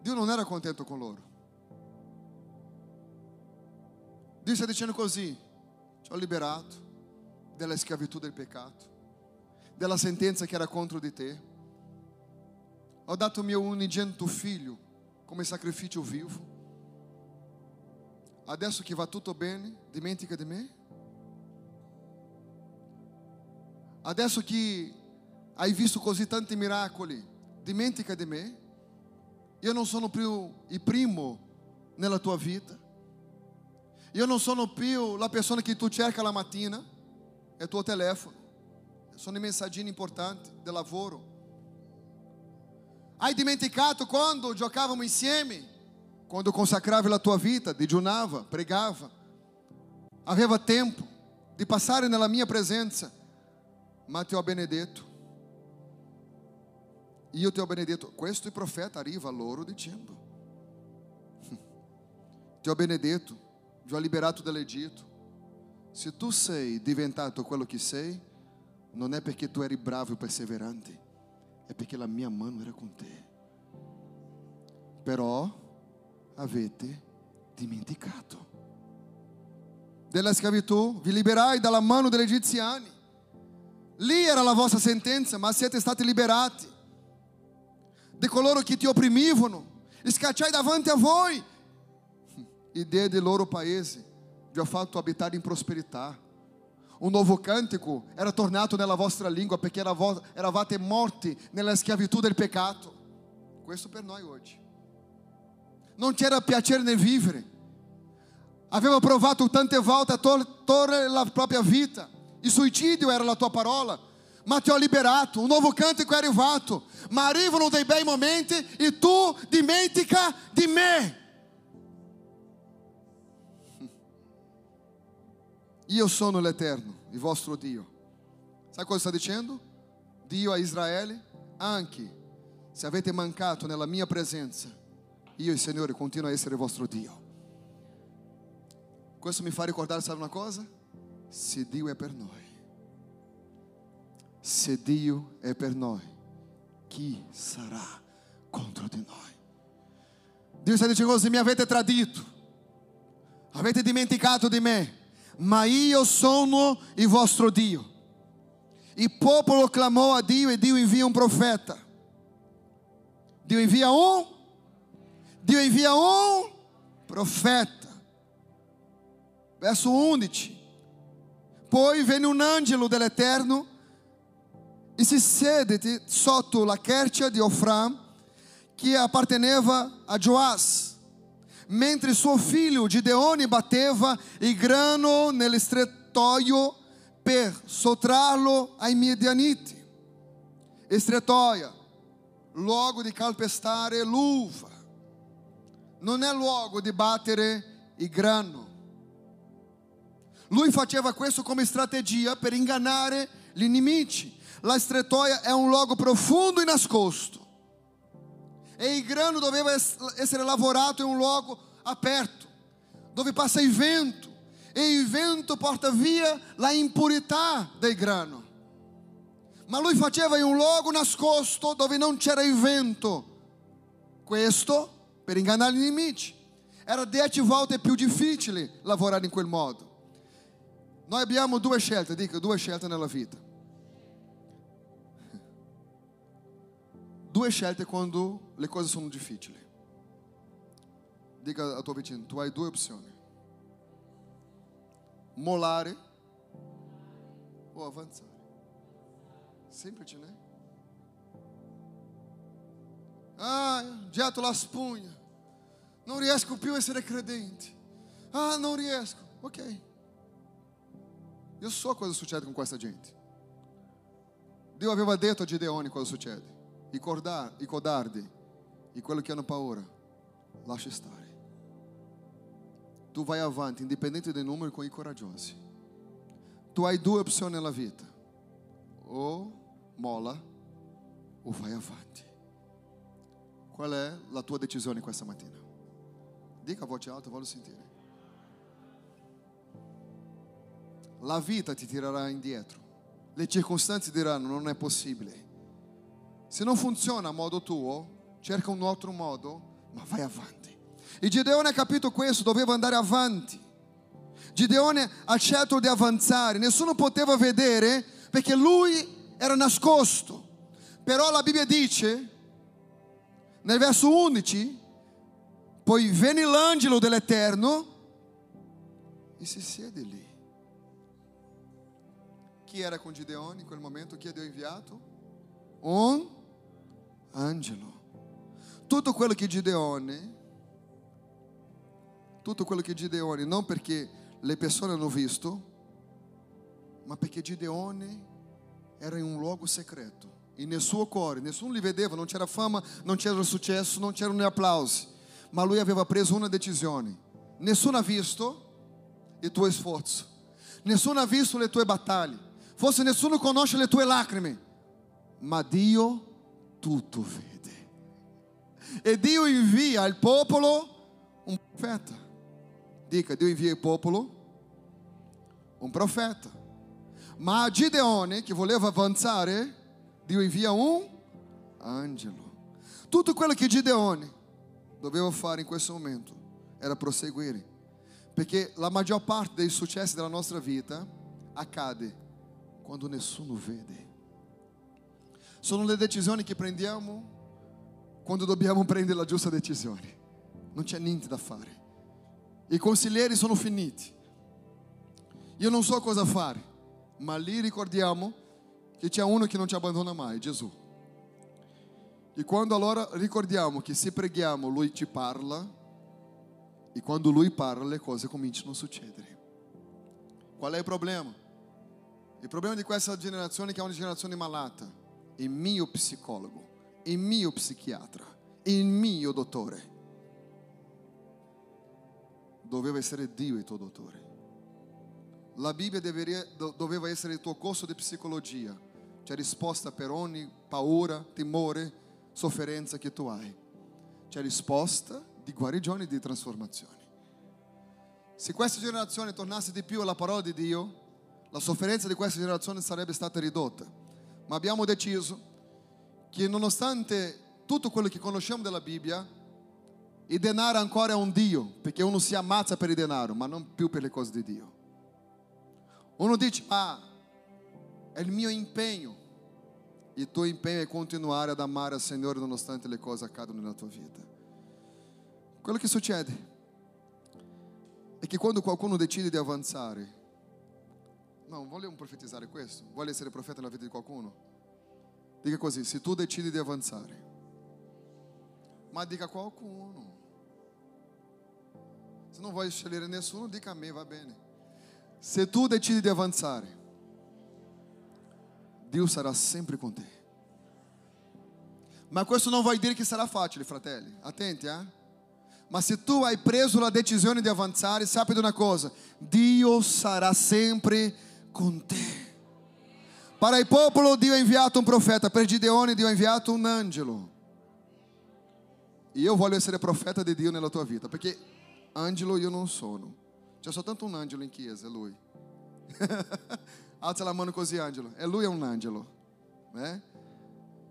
Dio non era contento con loro. Dio sta dicendo così: ti ho liberato dalla schiavitù del peccato, della sentenza che era contro di te. Ho dato mio unigenito figlio come sacrificio vivo. Adesso che va tutto bene, dimentica di me. Adesso che hai visto così tanti miracoli, dimentica di me. Io non sono più il primo nella tua vita. Io non sono più la persona che tu cerca la mattina, è il tuo telefono. Sono i messaggini importanti del lavoro. Hai dimenticato quando giocavamo insieme? Quando consacravi la tua vita, digiunava, pregava, aveva tempo di passare nella mia presenza, ma ti ho benedetto. Io ti ho benedetto. Questo il profeta arriva loro dicendo: ti ho benedetto, ti ho liberato dall'Egitto. Se tu sei diventato quello che sei, non è perché tu eri bravo e perseverante, è perché la mia mano era con te. Però avete dimenticato. Della schiavitù vi liberai dalla mano degli egiziani. Lì era la vostra sentenza, ma siete stati liberati. De coloro che ti opprimivano, scacciai davanti a voi e diede loro paese. Vi ho fatto abitare in prosperità. Un nuovo cantico era tornato nella vostra lingua perché eravate morti nella schiavitù del peccato. Questo per noi oggi. Non c'era piacere nel vivere. Aveva provato tante volte a togliere la propria vita. Il suicidio era la tua parola. Ma ti ho liberato, un nuovo cantico è arrivato. Ma arrivano dei bei momenti e tu dimentica di me. Io sono l'Eterno, il vostro Dio. Sai cosa sta dicendo? Dio a Israele, anche se avete mancato nella mia presenza, io il Signore continuo a essere vostro Dio. Questo mi fa ricordare, sabe una cosa? Se Dio è per noi, se Dio è per noi, chi sarà contro di noi? Dio sta dicendo così, mi avete tradito, avete dimenticato di me, ma io sono il vostro Dio. Il popolo clamò a Dio e Dio invia un profeta. Dio invia um, Dio invia um profeta. Verso 11. Poi venne un angelo dell'Eterno e si sedette sotto la quercia di Ofram che apparteneva a Joás mentre suo figlio Gideone batteva il grano nel strettoio per sottrarlo ai Midianiti. Estrettoia, luogo di calpestare l'uva, non è luogo di battere il grano. Lui faceva questo come strategia per ingannare gli nemici. La strettoia è un luogo profondo e nascosto e il grano doveva essere lavorato in un luogo aperto, dove passa il vento, e il vento porta via la impurità del grano. Ma lui faceva in un luogo nascosto dove non c'era il vento. Questo per ingannare gli nemici. Era dieci volte più difficile lavorare in quel modo. Noi abbiamo due scelte, dico due scelte nella vita. Due scelte quando le cose sono difficili. Dica a tuo vicino, tu hai due opzioni. Molare o avanzare. Semplice, né? Ah, getto la spugna. Non riesco più a essere credente. Ah, non riesco. Ok. Io so cosa succede con questa gente. Dio aveva detto a Gideone cosa succede. I, cordar, i codardi e quello che hanno paura, lascia stare. Tu vai avanti, indipendente del numero, com i coraggiosi. Tu hai due opzioni nella vita: o mola o vai avanti. Qual è la tua decisione questa mattina? Dica a voce alta, voglio sentire. La vita ti tirerà indietro. Le circostanze diranno non è possibile. Se non funziona a modo tuo, cerca un altro modo, ma vai avanti. E Gideone ha capito questo, doveva andare avanti. Gideone ha scelto di avanzare, nessuno poteva vedere perché lui era nascosto. Però la Bibbia dice, nel verso 11, poi venne l'angelo dell'Eterno e si siede lì. Chi era con Gideone in quel momento? Chi Dio ha inviato? Un angelo. Tutto quello che Gideone, tutto quello che Gideone, non perché le persone hanno visto, ma perché Gideone era in un luogo segreto. E nel suo cuore, nessuno li vedeva, non c'era fama, non c'era successo, non c'erano applausi. Ma lui aveva preso una decisione. Nessuno ha visto il tuo sforzo. Nessuno ha visto le tue battaglie. Forse nessuno conosce le tue lacrime. Ma Dio tutto vede. E Dio invia al popolo un profeta. Dica, Dio invia il popolo, un profeta. Ma a Gideone, che voleva avanzare, Dio invia un angelo. Tutto quello che Gideone doveva fare in questo momento era proseguire. Perché la maggior parte dei successi della nostra vita accade quando nessuno vede. Sono le decisioni che prendiamo quando dobbiamo prendere la giusta decisione. Non c'è niente da fare. I consiglieri sono finiti. Io non so cosa fare, ma lì ricordiamo che c'è uno che non ci abbandona mai, Gesù. E quando allora ricordiamo che se preghiamo Lui ci parla, e quando Lui parla le cose cominciano a succedere. Qual è il problema? Il problema di questa generazione che è una generazione malata. Il mio psicologo, il mio psichiatra, il mio dottore. Doveva essere Dio il tuo dottore. La Bibbia deveria, doveva essere il tuo corso di psicologia. C'è risposta per ogni paura, timore, sofferenza che tu hai. C'è risposta di guarigione e di trasformazione. Se questa generazione tornasse di più alla parola di Dio, la sofferenza di questa generazione sarebbe stata ridotta. Ma abbiamo deciso che nonostante tutto quello che conosciamo della Bibbia, il denaro ancora è un Dio, perché uno si ammazza per il denaro, ma non più per le cose di Dio. Uno dice, ah, è il mio impegno. Il tuo impegno è continuare ad amare il Signore nonostante le cose accadano nella tua vita. Quello che succede è che quando qualcuno decide di avanzare, non voglio profetizzare questo, voglio essere profeta nella vita di qualcuno. Dica così, se tu decidi di avanzare, ma dica a qualcuno. Se non vuoi scegliere nessuno, dica a me, va bene. Se tu decidi di avanzare, Dio sarà sempre con te. Ma questo non vuol dire che sarà facile, fratelli. Attenti, eh? Ma se tu hai preso la decisione di avanzare, sappi di una cosa: Dio sarà sempre con te. Para il popolo Dio ha inviato un profeta, per Gideone Dio ha inviato un angelo. E io voglio essere profeta di Dio nella tua vita, perché angelo io non sono. C'è soltanto un angelo in chiesa, è lui. Alza la mano così, angelo. E lui è un angelo. Eh?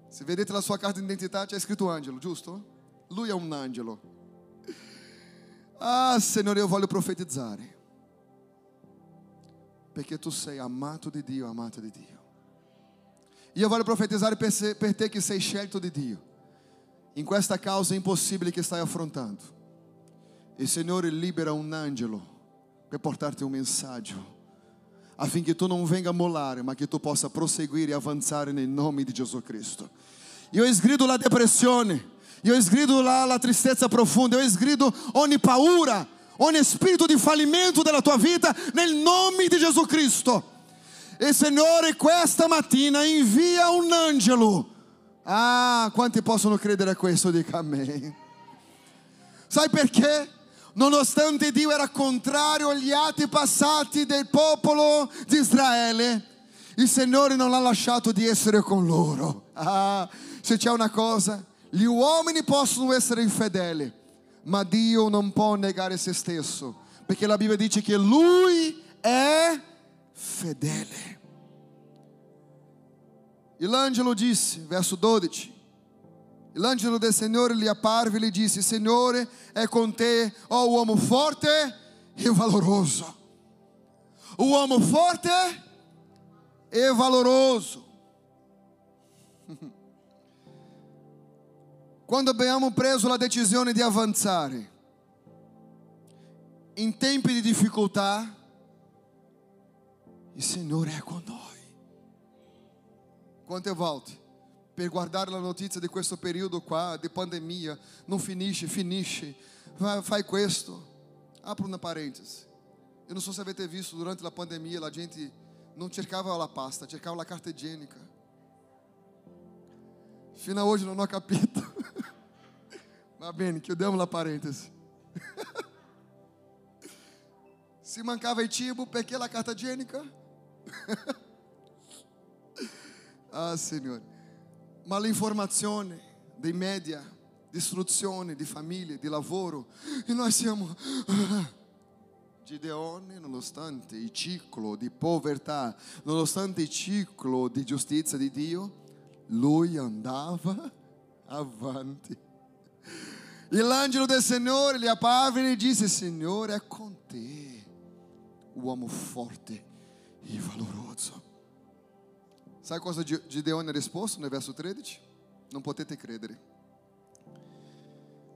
Se vedete la sua carta d'identità c'è scritto angelo, giusto? Lui è un angelo. Ah, Signore, io voglio profetizzare. Perché tu sei amato di Dio, amato di Dio. Io voglio profetizzare per, te che sei scelto di Dio in questa causa impossibile che stai affrontando. Il Signore libera un angelo per portarti un messaggio affinché tu non venga a mollare, ma che tu possa proseguire e avanzare nel nome di Gesù Cristo. Io esgrido la depressione, io esgrido la, la tristezza profonda, io esgrido ogni paura, ogni spirito di fallimento della tua vita nel nome di Gesù Cristo. E Signore, questa mattina invia un angelo. Ah, quanti possono credere a questo? Dica a me. Sai perché? Nonostante Dio era contrario agli atti passati del popolo di Israele, il Signore non ha lasciato di essere con loro. Ah, se c'è una cosa, gli uomini possono essere infedeli, ma Dio non può negare se stesso, perché la Bibbia dice che Lui è fedele. E l'angelo disse, verso 12, l'angelo del Signore gli apparve e gli disse, Signore è con te, ó oh, uomo forte e valoroso. Uomo forte e valoroso. Quando abbiamo preso la decisione di avanzare, in tempi di difficoltà, il Signore è con noi. Quante volte per guardare la notizia di questo periodo qua di pandemia non finisce, finisce, fai questo. Apro una parentesi. Eu não sei se avete visto durante a pandemia a gente não cercava a pasta, cercava a carta higiênica. Fino a hoje não ho capito. Va bene, chiudiamo la parentesi. Se mancava il cibo, perché la carta igienica? ah, Signore. Ma l'informazione dei media, di istruzione, di famiglia, di lavoro, e noi siamo... Gideone, nonostante il ciclo di povertà, nonostante il ciclo di giustizia di Dio, lui andava avanti. E l'angelo del Signore gli apparve e disse: Signore è con te, uomo forte e valoroso. Sai cosa Gideone ha risposto nel verso 13? Non potete credere.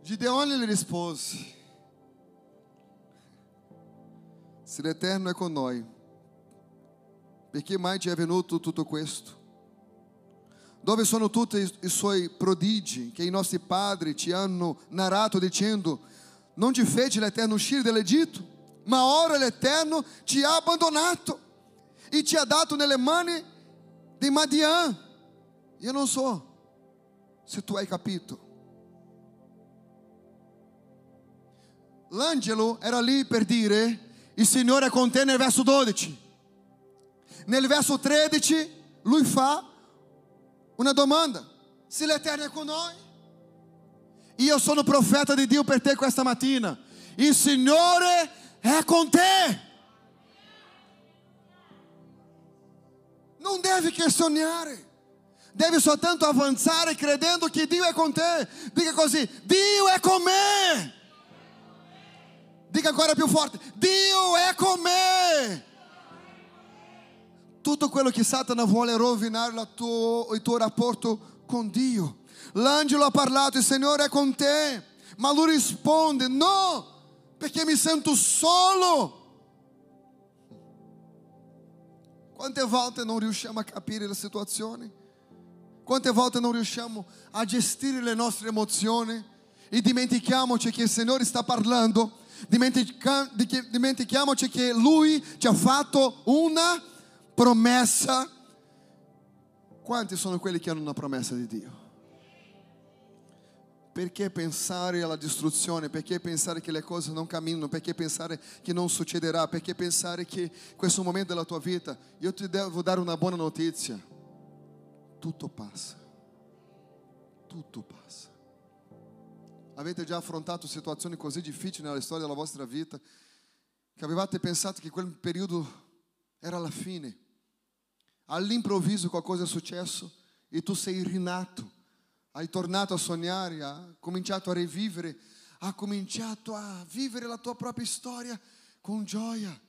Gideone gli rispose: Se l'Eterno è con noi, perché mai ti è venuto tutto questo? Dove sono tutti i suoi prodigi che i nostri padri ti hanno narrato dicendo non ti fece l'Eterno uscire dall'Egitto? Ma ora l'Eterno ti ha abbandonato e ti ha dato nelle mani di Madian. Io non so se tu hai capito. L'angelo era lì per dire il Signore è con te nel verso 12. Nel verso 13 lui fa una domanda. Se l'Eterno è con noi? Io sono profeta di Dio per te questa mattina. Il Signore è con te. Non devi questionare. Devi soltanto avanzare credendo che Dio è con te. Dica così: Dio è con me. Dica ancora più forte: Dio è con me. Tutto quello che Satana vuole rovinare tuo, il tuo rapporto con Dio. L'angelo ha parlato, il Signore è con te. Ma lui risponde: No, perché mi sento solo. Quante volte non riusciamo a capire le situazioni? Quante volte non riusciamo a gestire le nostre emozioni e dimentichiamoci che il Signore sta parlando dimentichiamoci che Lui ci ha fatto una promessa. Quanti sono quelli che hanno una promessa di Dio? Perché pensare alla distruzione? Perché pensare che le cose non camminano? Perché pensare che non succederà? Perché pensare che questo momento della tua vita, io ti devo dare una buona notizia. Tutto passa. Tutto passa. Avete già affrontato situazioni così difficili nella storia della vostra vita che avevate pensato che quel periodo era la fine. All'improvviso qualcosa è successo e tu sei rinato, hai tornato a sognare, hai cominciato a rivivere, hai cominciato a vivere la tua propria storia con gioia.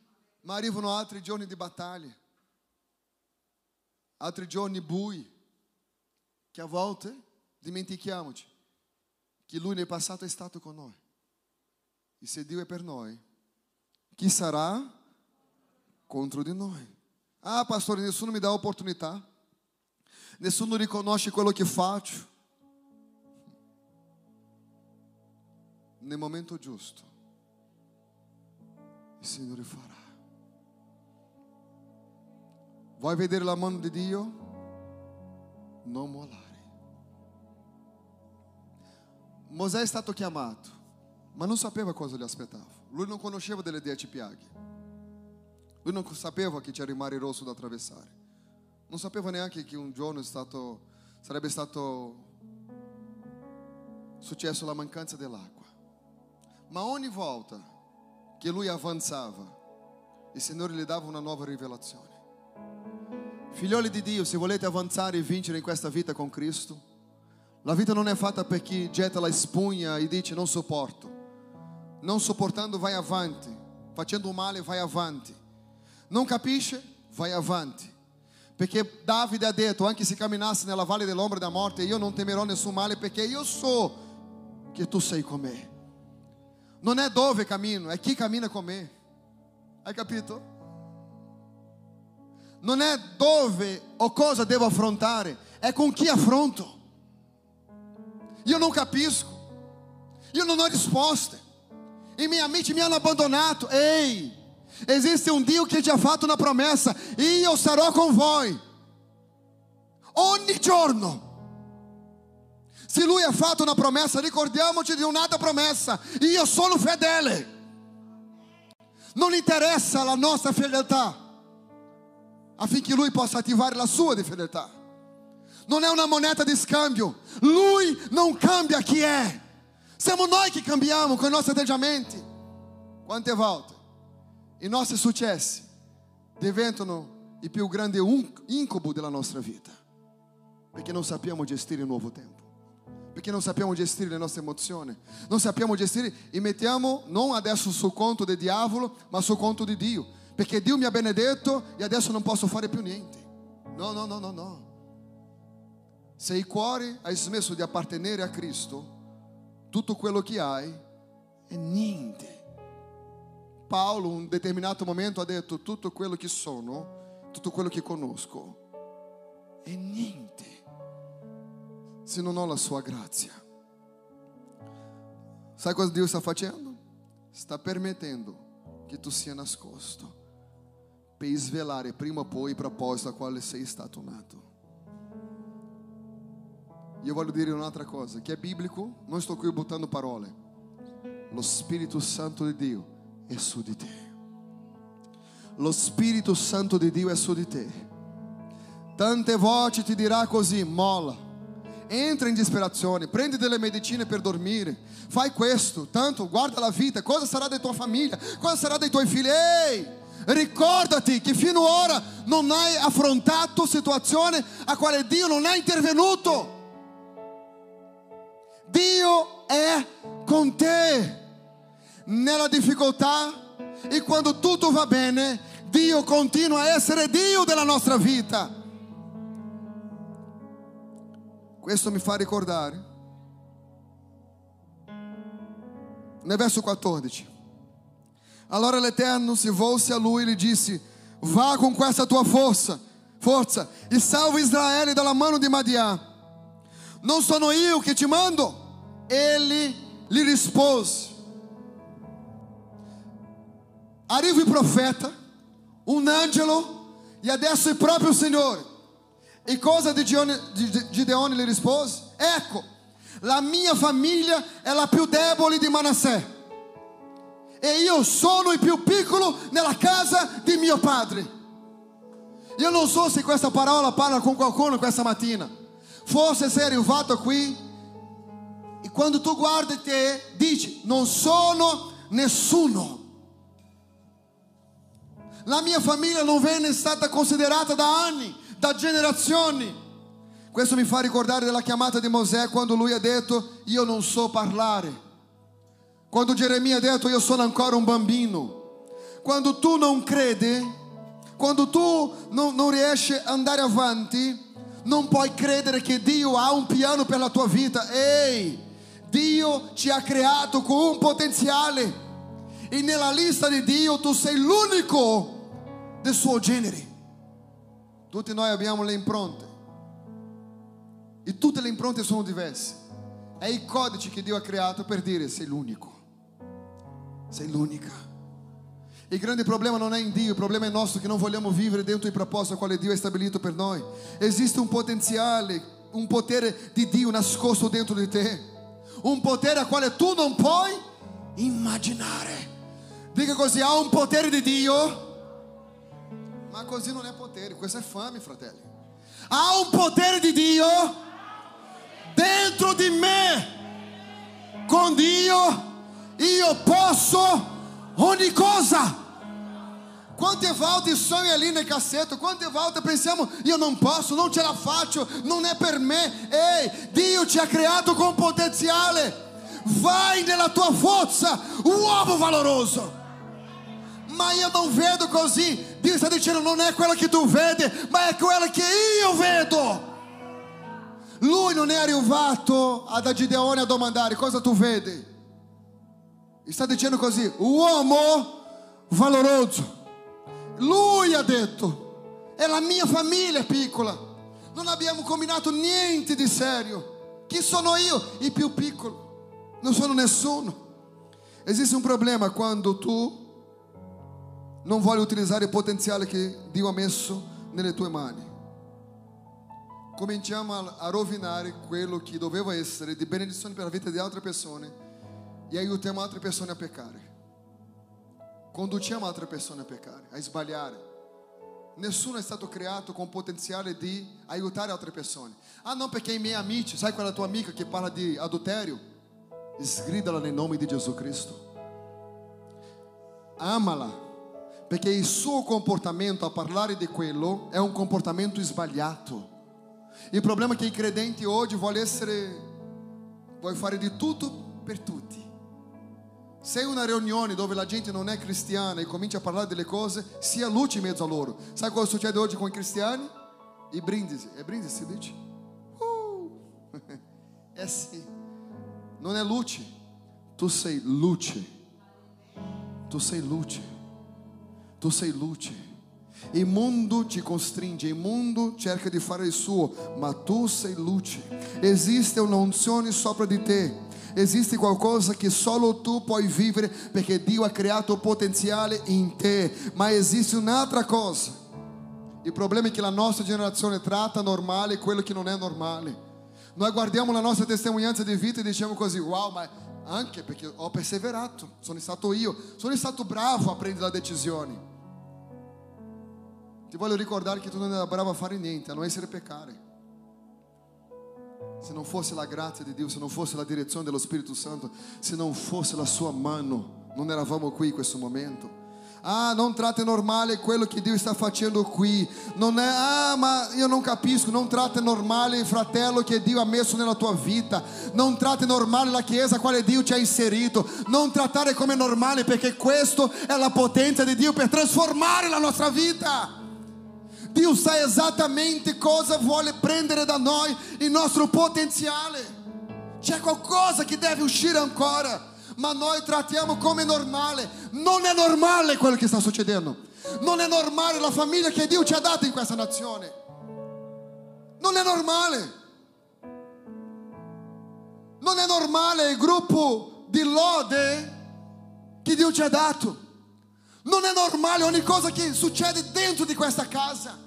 Ma arrivano altri giorni di battaglia, altri giorni bui, che a volte dimentichiamoci che Lui nel passato è stato con noi. E se Dio è per noi, chi sarà contro di noi? Ah, pastore, nessuno mi dà opportunità, nessuno riconosce quello che faccio. Nel momento giusto, il Signore farà. Vuoi vedere la mano di Dio? Non mollare. Mosè è stato chiamato, ma non sapeva cosa gli aspettava. Lui non conosceva delle dieci piaghe. Lui non sapeva che c'era il mare rosso da attraversare. Non sapeva neanche che un giorno stato, sarebbe stato successo la mancanza dell'acqua. Ma ogni volta che lui avanzava, il Signore gli dava una nuova rivelazione. Figlioli di Dio, se volete avanzare e vincere in questa vita con Cristo, la vita non è fatta per chi getta la spugna e dice non sopporto. Non sopportando vai avanti, facendo male vai avanti. Non capisce? Vai avanti. Perché Davide ha detto, anche se camminassi nella valle dell'ombra della morte, io non temerò nessun male perché io so che tu sei con me. Non è dove cammino, è chi cammina con me. Hai capito? Non è dove o cosa devo affrontare, è con chi affronto. Io non capisco. Io non ho risposte. E miei amici mi hanno abbandonato. Ei, existe um Dio que ti ha fatto una promessa. Eu sarò con voi. Ogni giorno. Se Lui ha fatto una promessa, ricordiamoci di un'altra promessa. E io sono fedele. Non interessa la nostra fedeltà, affinché Lui possa attivare la sua di fedeltà. Non è una moneta di scambio. Lui non cambia chi è. Siamo noi che cambiamo com i nostri atteggiamenti. Quante volte i nostri successi diventano il più grande incubo della nostra vita, perché non sappiamo gestire il nuovo tempo, perché non sappiamo gestire le nostre emozioni, non sappiamo gestire e mettiamo non adesso sul conto del diavolo, ma sul conto di Dio, perché Dio mi ha benedetto e adesso non posso fare più niente. No, no, no, no, no. Se il cuore hai smesso di appartenere a Cristo, tutto quello che hai è niente. Paolo, in un determinato momento, ha detto: Tutto quello che sono, tutto quello che conosco, è niente se non ho la sua grazia. Sai cosa Dio sta facendo? Sta permettendo che tu sia nascosto per svelare prima o poi il proposito a quale sei stato nato. Io voglio dire un'altra cosa, che è biblico, non sto qui buttando parole. Lo Spirito Santo di Dio è su di te. Lo Spirito Santo di Dio è su di te. Tante volte ti dirà così, molla. Entra in disperazione, prendi delle medicine per dormire, fai questo, tanto guarda la vita, cosa sarà della tua famiglia, cosa sarà dei tuoi figli. Ehi, ricordati che fino ora non hai affrontato situazioni a quale Dio non è intervenuto. Dio è con te nella difficoltà e quando tutto va bene, Dio continua a essere Dio della nostra vita. Questo mi fa ricordare nel verso 14. Allora l'Eterno si volse a lui e gli disse: Vá com questa tua força, forza, e salva Israele dalla mano di Madian. Non sono io che ti mando? Ele lhe rispose: Arriva il profeta, un angelo, e adesso il proprio Signore. E cosa di Gideone, lhe rispose? Ecco, la mia famiglia è la più debole di Manassè. E io sono il più piccolo nella casa di mio padre. Io non so se questa parola parla con qualcuno questa mattina. Forse sei arrivato qui e quando tu guardi te dici non sono nessuno. La mia famiglia non viene stata considerata da anni, da generazioni. Questo mi fa ricordare della chiamata di Mosè quando lui ha detto io non so parlare. Quando Geremia ha detto io sono ancora un bambino. Quando tu non credi, quando tu non, non riesci ad andare avanti, non puoi credere che Dio ha un piano per la tua vita. Ehi, Dio ti ha creato con un potenziale e nella lista di Dio tu sei l'unico del suo genere. Tutti noi abbiamo le impronte e tutte le impronte sono diverse. È il codice che Dio ha creato per dire sei l'unico, sei l'unica. Il grande problema non è in Dio, il problema è nostro che non vogliamo vivere dentro il proposito al quale Dio ha stabilito per noi. Esiste un potenziale, un potere di Dio nascosto dentro di te, un potere al quale tu non puoi immaginare. Dica così, ha un potere di Dio, ma così non è potere, questo è fame, fratelli. Ha un potere di Dio dentro di me. Con Dio io posso ogni cosa. Quante volte sonho ali nel cassetto, quante volte pensiamo io non posso, ce la faccio, non è per me. Ehi, Dio ti ha creato con potenziale. Vai nella tua forza, uomo valoroso. Ma io non vedo così. Dio sta dicendo non è quella che tu vedi, ma è quella che io vedo. Lui non è arrivato ad Gideone a domandare cosa tu vedi. Sta dicendo così, uomo valoroso. Lui ha detto, è la mia famiglia piccola. Non abbiamo combinato niente di serio. Chi sono io? Il più piccolo. Non sono nessuno. Esiste un problema quando tu non vuole utilizzare il potenziale che Dio ha messo nelle tue mani. Cominciamo a rovinare quello che doveva essere di benedizione per la vita di altre persone e aiutiamo altre persone a peccare. Conduciamo altre persone a peccare, a sbagliare. Nessuno è stato creato con potenziale di aiutare altre persone. Ah, non perché i miei amici, sai quella tua amica che parla di adultério? Sgridala nel nome di Gesù Cristo. Amala Perché il suo comportamento a parlare di quello è un comportamento sbagliato. Il problema è che i credenti oggi vogliono essere, vogliono fare di tutto per tutti. Se è una riunione dove la gente non è cristiana e comincia a parlare delle cose, sia luce in mezzo a loro. Sai cosa succede oggi con i cristiani? I brindisi. È brindisi si dice? Uh! É sì. Non è luce. Tu sei luce. Tu sei luce. Tu sei luce. Il mondo ti costringe, il mondo cerca di fare il suo, ma tu sei luce. Esiste un'unzione sopra di te. Esiste qualcosa che solo tu puoi vivere perché Dio ha creato potenziale in te, ma esiste un'altra cosa. Il problema è che la nostra generazione tratta normale quello che non è normale. Noi guardiamo la nostra testimonianza di vita e diciamo così, wow, ma anche perché ho perseverato, sono stato io, sono stato bravo a prendere le decisioni. Ti voglio ricordare che tu non eri bravo a fare niente, a non essere peccare. Se non fosse la grazia di Dio, se non fosse la direzione dello Spirito Santo, se non fosse la sua mano, non eravamo qui in questo momento. Ah, non tratta normale quello che Dio sta facendo qui. Non è, ah, ma io non capisco. Non tratta normale il fratello che Dio ha messo nella tua vita. Non tratta normale la chiesa quale Dio ti ha inserito. Non trattare come normale perché questo è la potenza di Dio per trasformare la nostra vita. Dio sa esattamente cosa vuole prendere da noi il nostro potenziale. C'è qualcosa che deve uscire ancora ma noi trattiamo come normale. Non è normale quello che sta succedendo. Non è normale la famiglia che Dio ci ha dato in questa nazione. Non è normale. Non è normale il gruppo di lode che Dio ci ha dato. Non è normale ogni cosa che succede dentro di questa casa.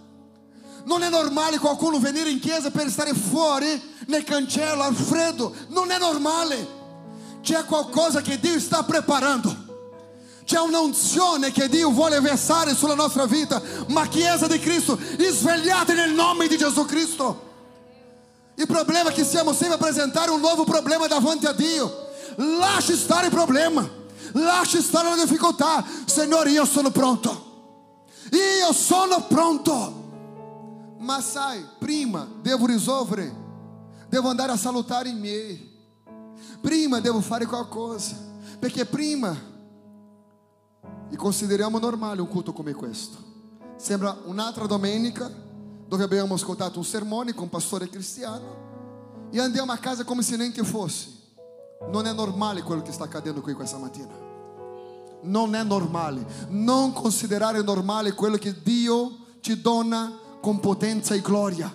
Non è normale qualcuno venire in chiesa per stare fuori nel cancello al freddo. Non è normale. C'è qualcosa che Dio sta preparando. C'è un'unzione che Dio vuole versare sulla nostra vita. Ma Chiesa di Cristo, svegliate nel nome di Gesù Cristo. Il problema è che siamo sempre a presentare un nuovo problema davanti a Dio. Lasci stare il problema. Lasci stare la difficoltà. Signore, io sono pronto. Io sono pronto. Ma sai, prima devo risolvere. Devo andare a salutare i miei. Prima devo fare qualcosa, perché prima e consideriamo normale un culto come questo. Sembra un'altra domenica dove abbiamo ascoltato un sermone con un pastore cristiano e andiamo a casa come se niente fosse. Non è normale quello che sta accadendo qui questa mattina. Non è normale. Non considerare normale quello che Dio ci dona con potenza e gloria.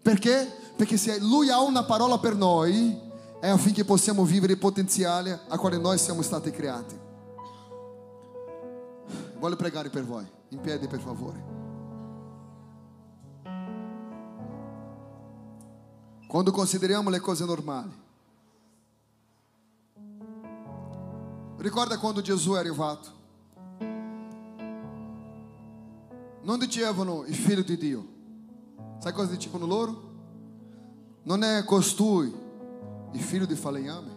Perché? Perché se Lui ha una parola per noi, è affinché possiamo vivere il potenziale a quale noi siamo stati creati. Voglio pregare per voi, in piedi per favore. Quando consideriamo le cose normali, ricorda quando Gesù è arrivato. Non dicevano il figlio di Dio. Sai cosa dicevano loro? Non è costui il figlio di falegname.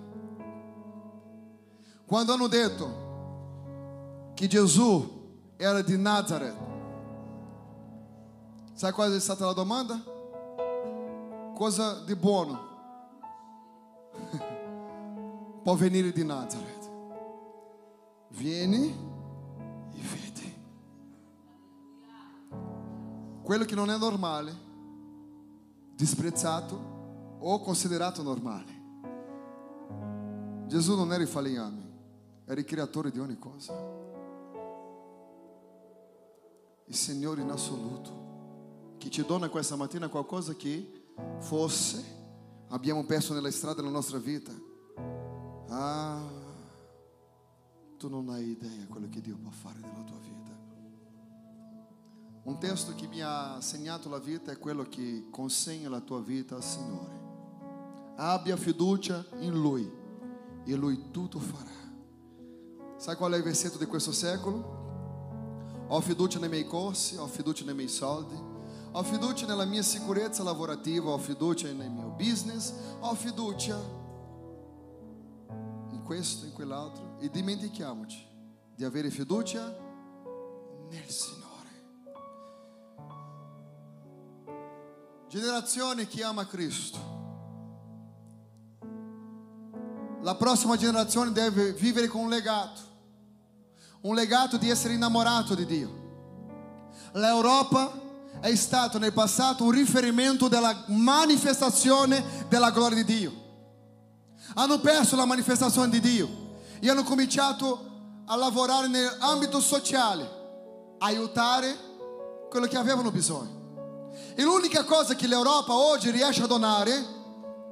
Quando hanno detto che Gesù era di Nazareth, sai qual è stata la domanda? Cosa di buono può venire di Nazareth? Vieni e vedi. Quello che non è normale, disprezzato o considerato normale. Gesù non era il falegname, era il creatore di ogni cosa. Il Signore in assoluto, che ci dona questa mattina qualcosa che forse abbiamo perso nella strada della nostra vita. Ah, tu non hai idea quello che Dio può fare nella tua vita. Un testo che mi ha segnato la vita è quello che consegna la tua vita al Signore. Abbia fiducia in Lui e Lui tutto farà. Sai qual è il versetto di questo secolo? Ho fiducia nei miei corsi, ho fiducia nei miei soldi, ho fiducia nella mia sicurezza lavorativa, ho fiducia nel mio business, ho fiducia in questo, in quell'altro e dimentichiamoci di avere fiducia nel Signore. Generazione che ama Cristo. La prossima generazione deve vivere con un legato, un legato di essere innamorato di Dio. L'Europa è stato nel passato un riferimento della manifestazione della gloria di Dio. Hanno perso la manifestazione di Dio e hanno cominciato a lavorare nell'ambito sociale, aiutare quello che avevano bisogno. E l'unica cosa che l'Europa oggi riesce a donare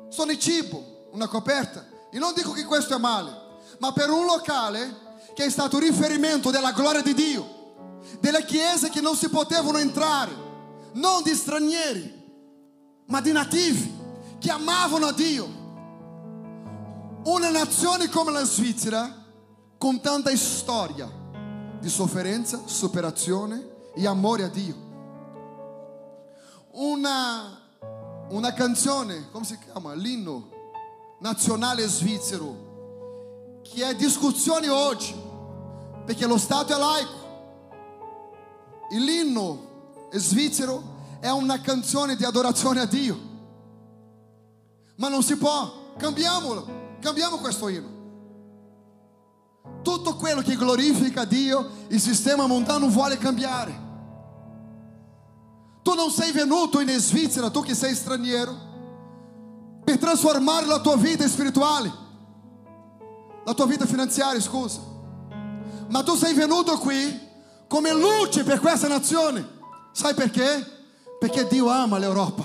sono il cibo, una coperta. E non dico che questo è male, ma per un locale che è stato riferimento della gloria di Dio, delle chiese che non si potevano entrare, non di stranieri, ma di nativi che amavano a Dio. Una nazione come la Svizzera, con tanta storia di sofferenza, superazione e amore a Dio. Una, una canzone, come si chiama? L'inno nazionale svizzero, che è discussione oggi, perché lo Stato è laico. L'inno svizzero è una canzone di adorazione a Dio. Ma non si può, cambiamolo, cambiamo questo inno. Tutto quello che glorifica Dio, il sistema mondano vuole cambiare. Tu non sei venuto in Svizzera, tu che sei straniero, per trasformare la tua vita spirituale, la tua vita finanziaria, scusa. Ma tu sei venuto qui come luce per questa nazione. Sai perché? Perché Dio ama l'Europa.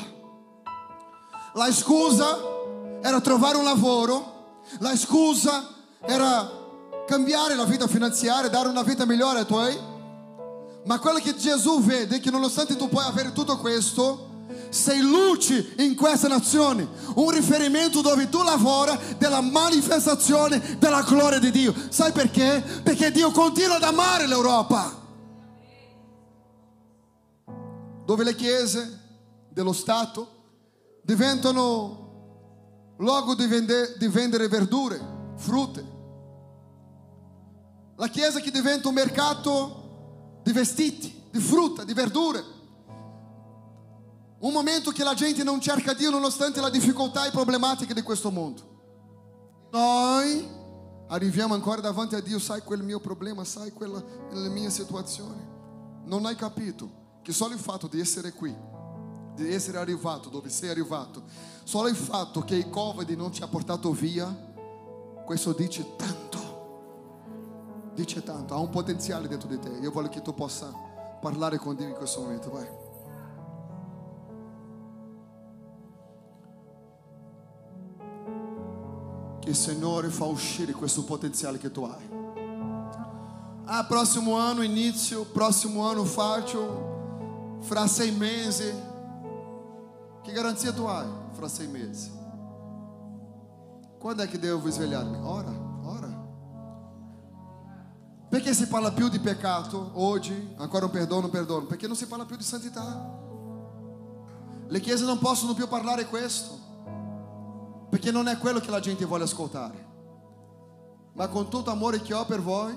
La scusa era trovare un lavoro, la scusa era cambiare la vita finanziaria, dare una vita migliore ai tuoi. Ma quello che Gesù vede è che nonostante tu puoi avere tutto questo, sei luce in questa nazione, un riferimento dove tu lavora della manifestazione della gloria di Dio. Sai perché? Perché Dio continua ad amare l'Europa. Dove le chiese dello Stato diventano luogo di, vende- di vendere verdure, frutte. La chiesa che diventa un mercato di vestiti, di frutta, di verdure. Un momento che la gente non cerca Dio nonostante la difficoltà e problematiche di questo mondo. Noi arriviamo ancora davanti a Dio, sai quel mio problema, sai quella la mia situazione. Non hai capito che solo il fatto di essere qui, di essere arrivato dove sei arrivato, solo il fatto che il Covid non ci ha portato via, questo dice tanto. Dice tanto, ha un potenziale dentro di te. Io voglio che tu possa parlare con Dio in questo momento, vai. Che il Signore fa uscire questo potenziale che tu hai. Ah, próximo ano, início, próximo ano faccio, fra sei mesi. Que garantia tu hai fra sei mesi? Quando é que devo? Ora, ora. Perché si parla più di peccato oggi? Ancora un perdono, perdono. Perché non si parla più di santità? Le chiese non possono più parlare questo. Perché non è quello che la gente vuole ascoltare. Ma con tutto amore che ho per voi,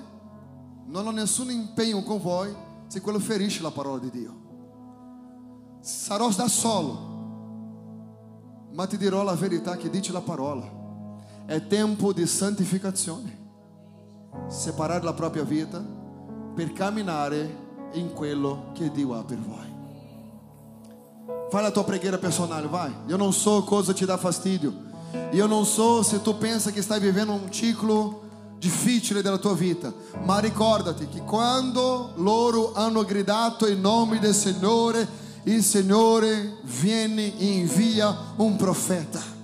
non ho nessun impegno con voi se quello ferisce la parola di Dio. Sarò da solo, ma ti dirò la verità che dice la parola. È tempo di santificazione. Separare la propria vita per camminare in quello che Dio ha per voi. Fai la tua preghiera personale, vai. Eu não sou che ti dà fastidio. Eu não sou se tu pensa che stai vivendo un ciclo difficile della tua vita, ma ricordati che quando loro hanno gridato in nome del Signore, il Signore viene e invia un profeta.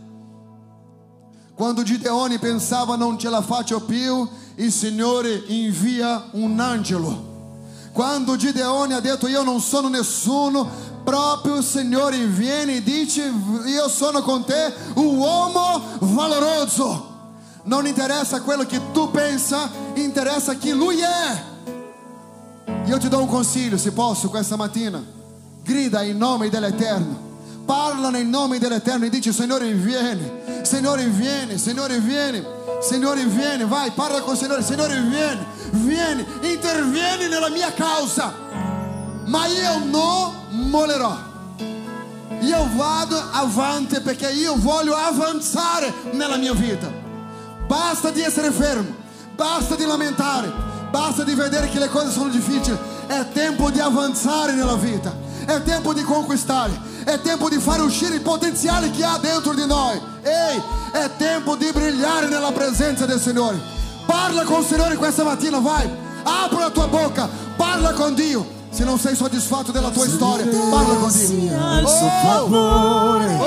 Quando Gideone pensava non ce la faccio più, il Signore invia un angelo. Quando Gideone ha detto io non sono nessuno, proprio il Signore viene e dice io sono con te, un uomo valoroso. Non interessa quello che tu pensa, interessa chi lui è. Io ti do un consiglio, se posso, questa mattina. Grida in nome dell'Eterno. Parla nel nome dell'Eterno e dice Signore vieni, Signore vieni, Signore vieni, Signore vieni, vai, parla con il Signore, Signore vieni, vieni, intervieni nella mia causa. ma io non mollerò. Io vado avanti perché io voglio avanzare nella mia vita. Basta di essere fermo, basta di lamentare, basta di vedere che le cose sono difficili. È tempo di avanzare nella vita, è tempo di conquistare, è tempo di fare uscire il potenziale che ha dentro di noi. Ehi, è tempo di brillare nella presenza del Signore. Parla con il Signore questa mattina, vai. Apri la tua bocca, parla con Dio. Se non sei soddisfatto della tua storia, parla con Dio. sia il suo favore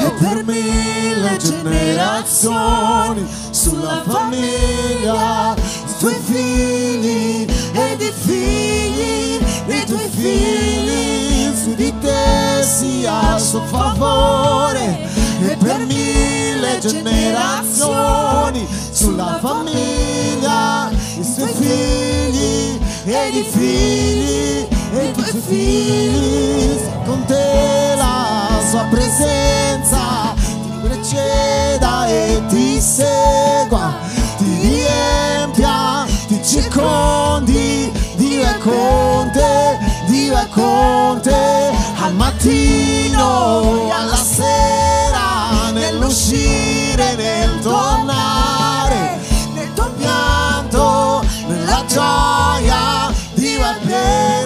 e per mille generazioni sulla famiglia, i tuoi figli ed i figli dei tuoi figli, su di te sia il suo favore. E per mille generazioni sulla famiglia, i tuoi figli ed i figli e i tuoi figli. Con te la sua presenza ti preceda e ti segua ti riempia ti circondi Dio viva con te al mattino e alla sera, nell'uscire e nel tornare, nel tuo pianto, nella gioia, viva te.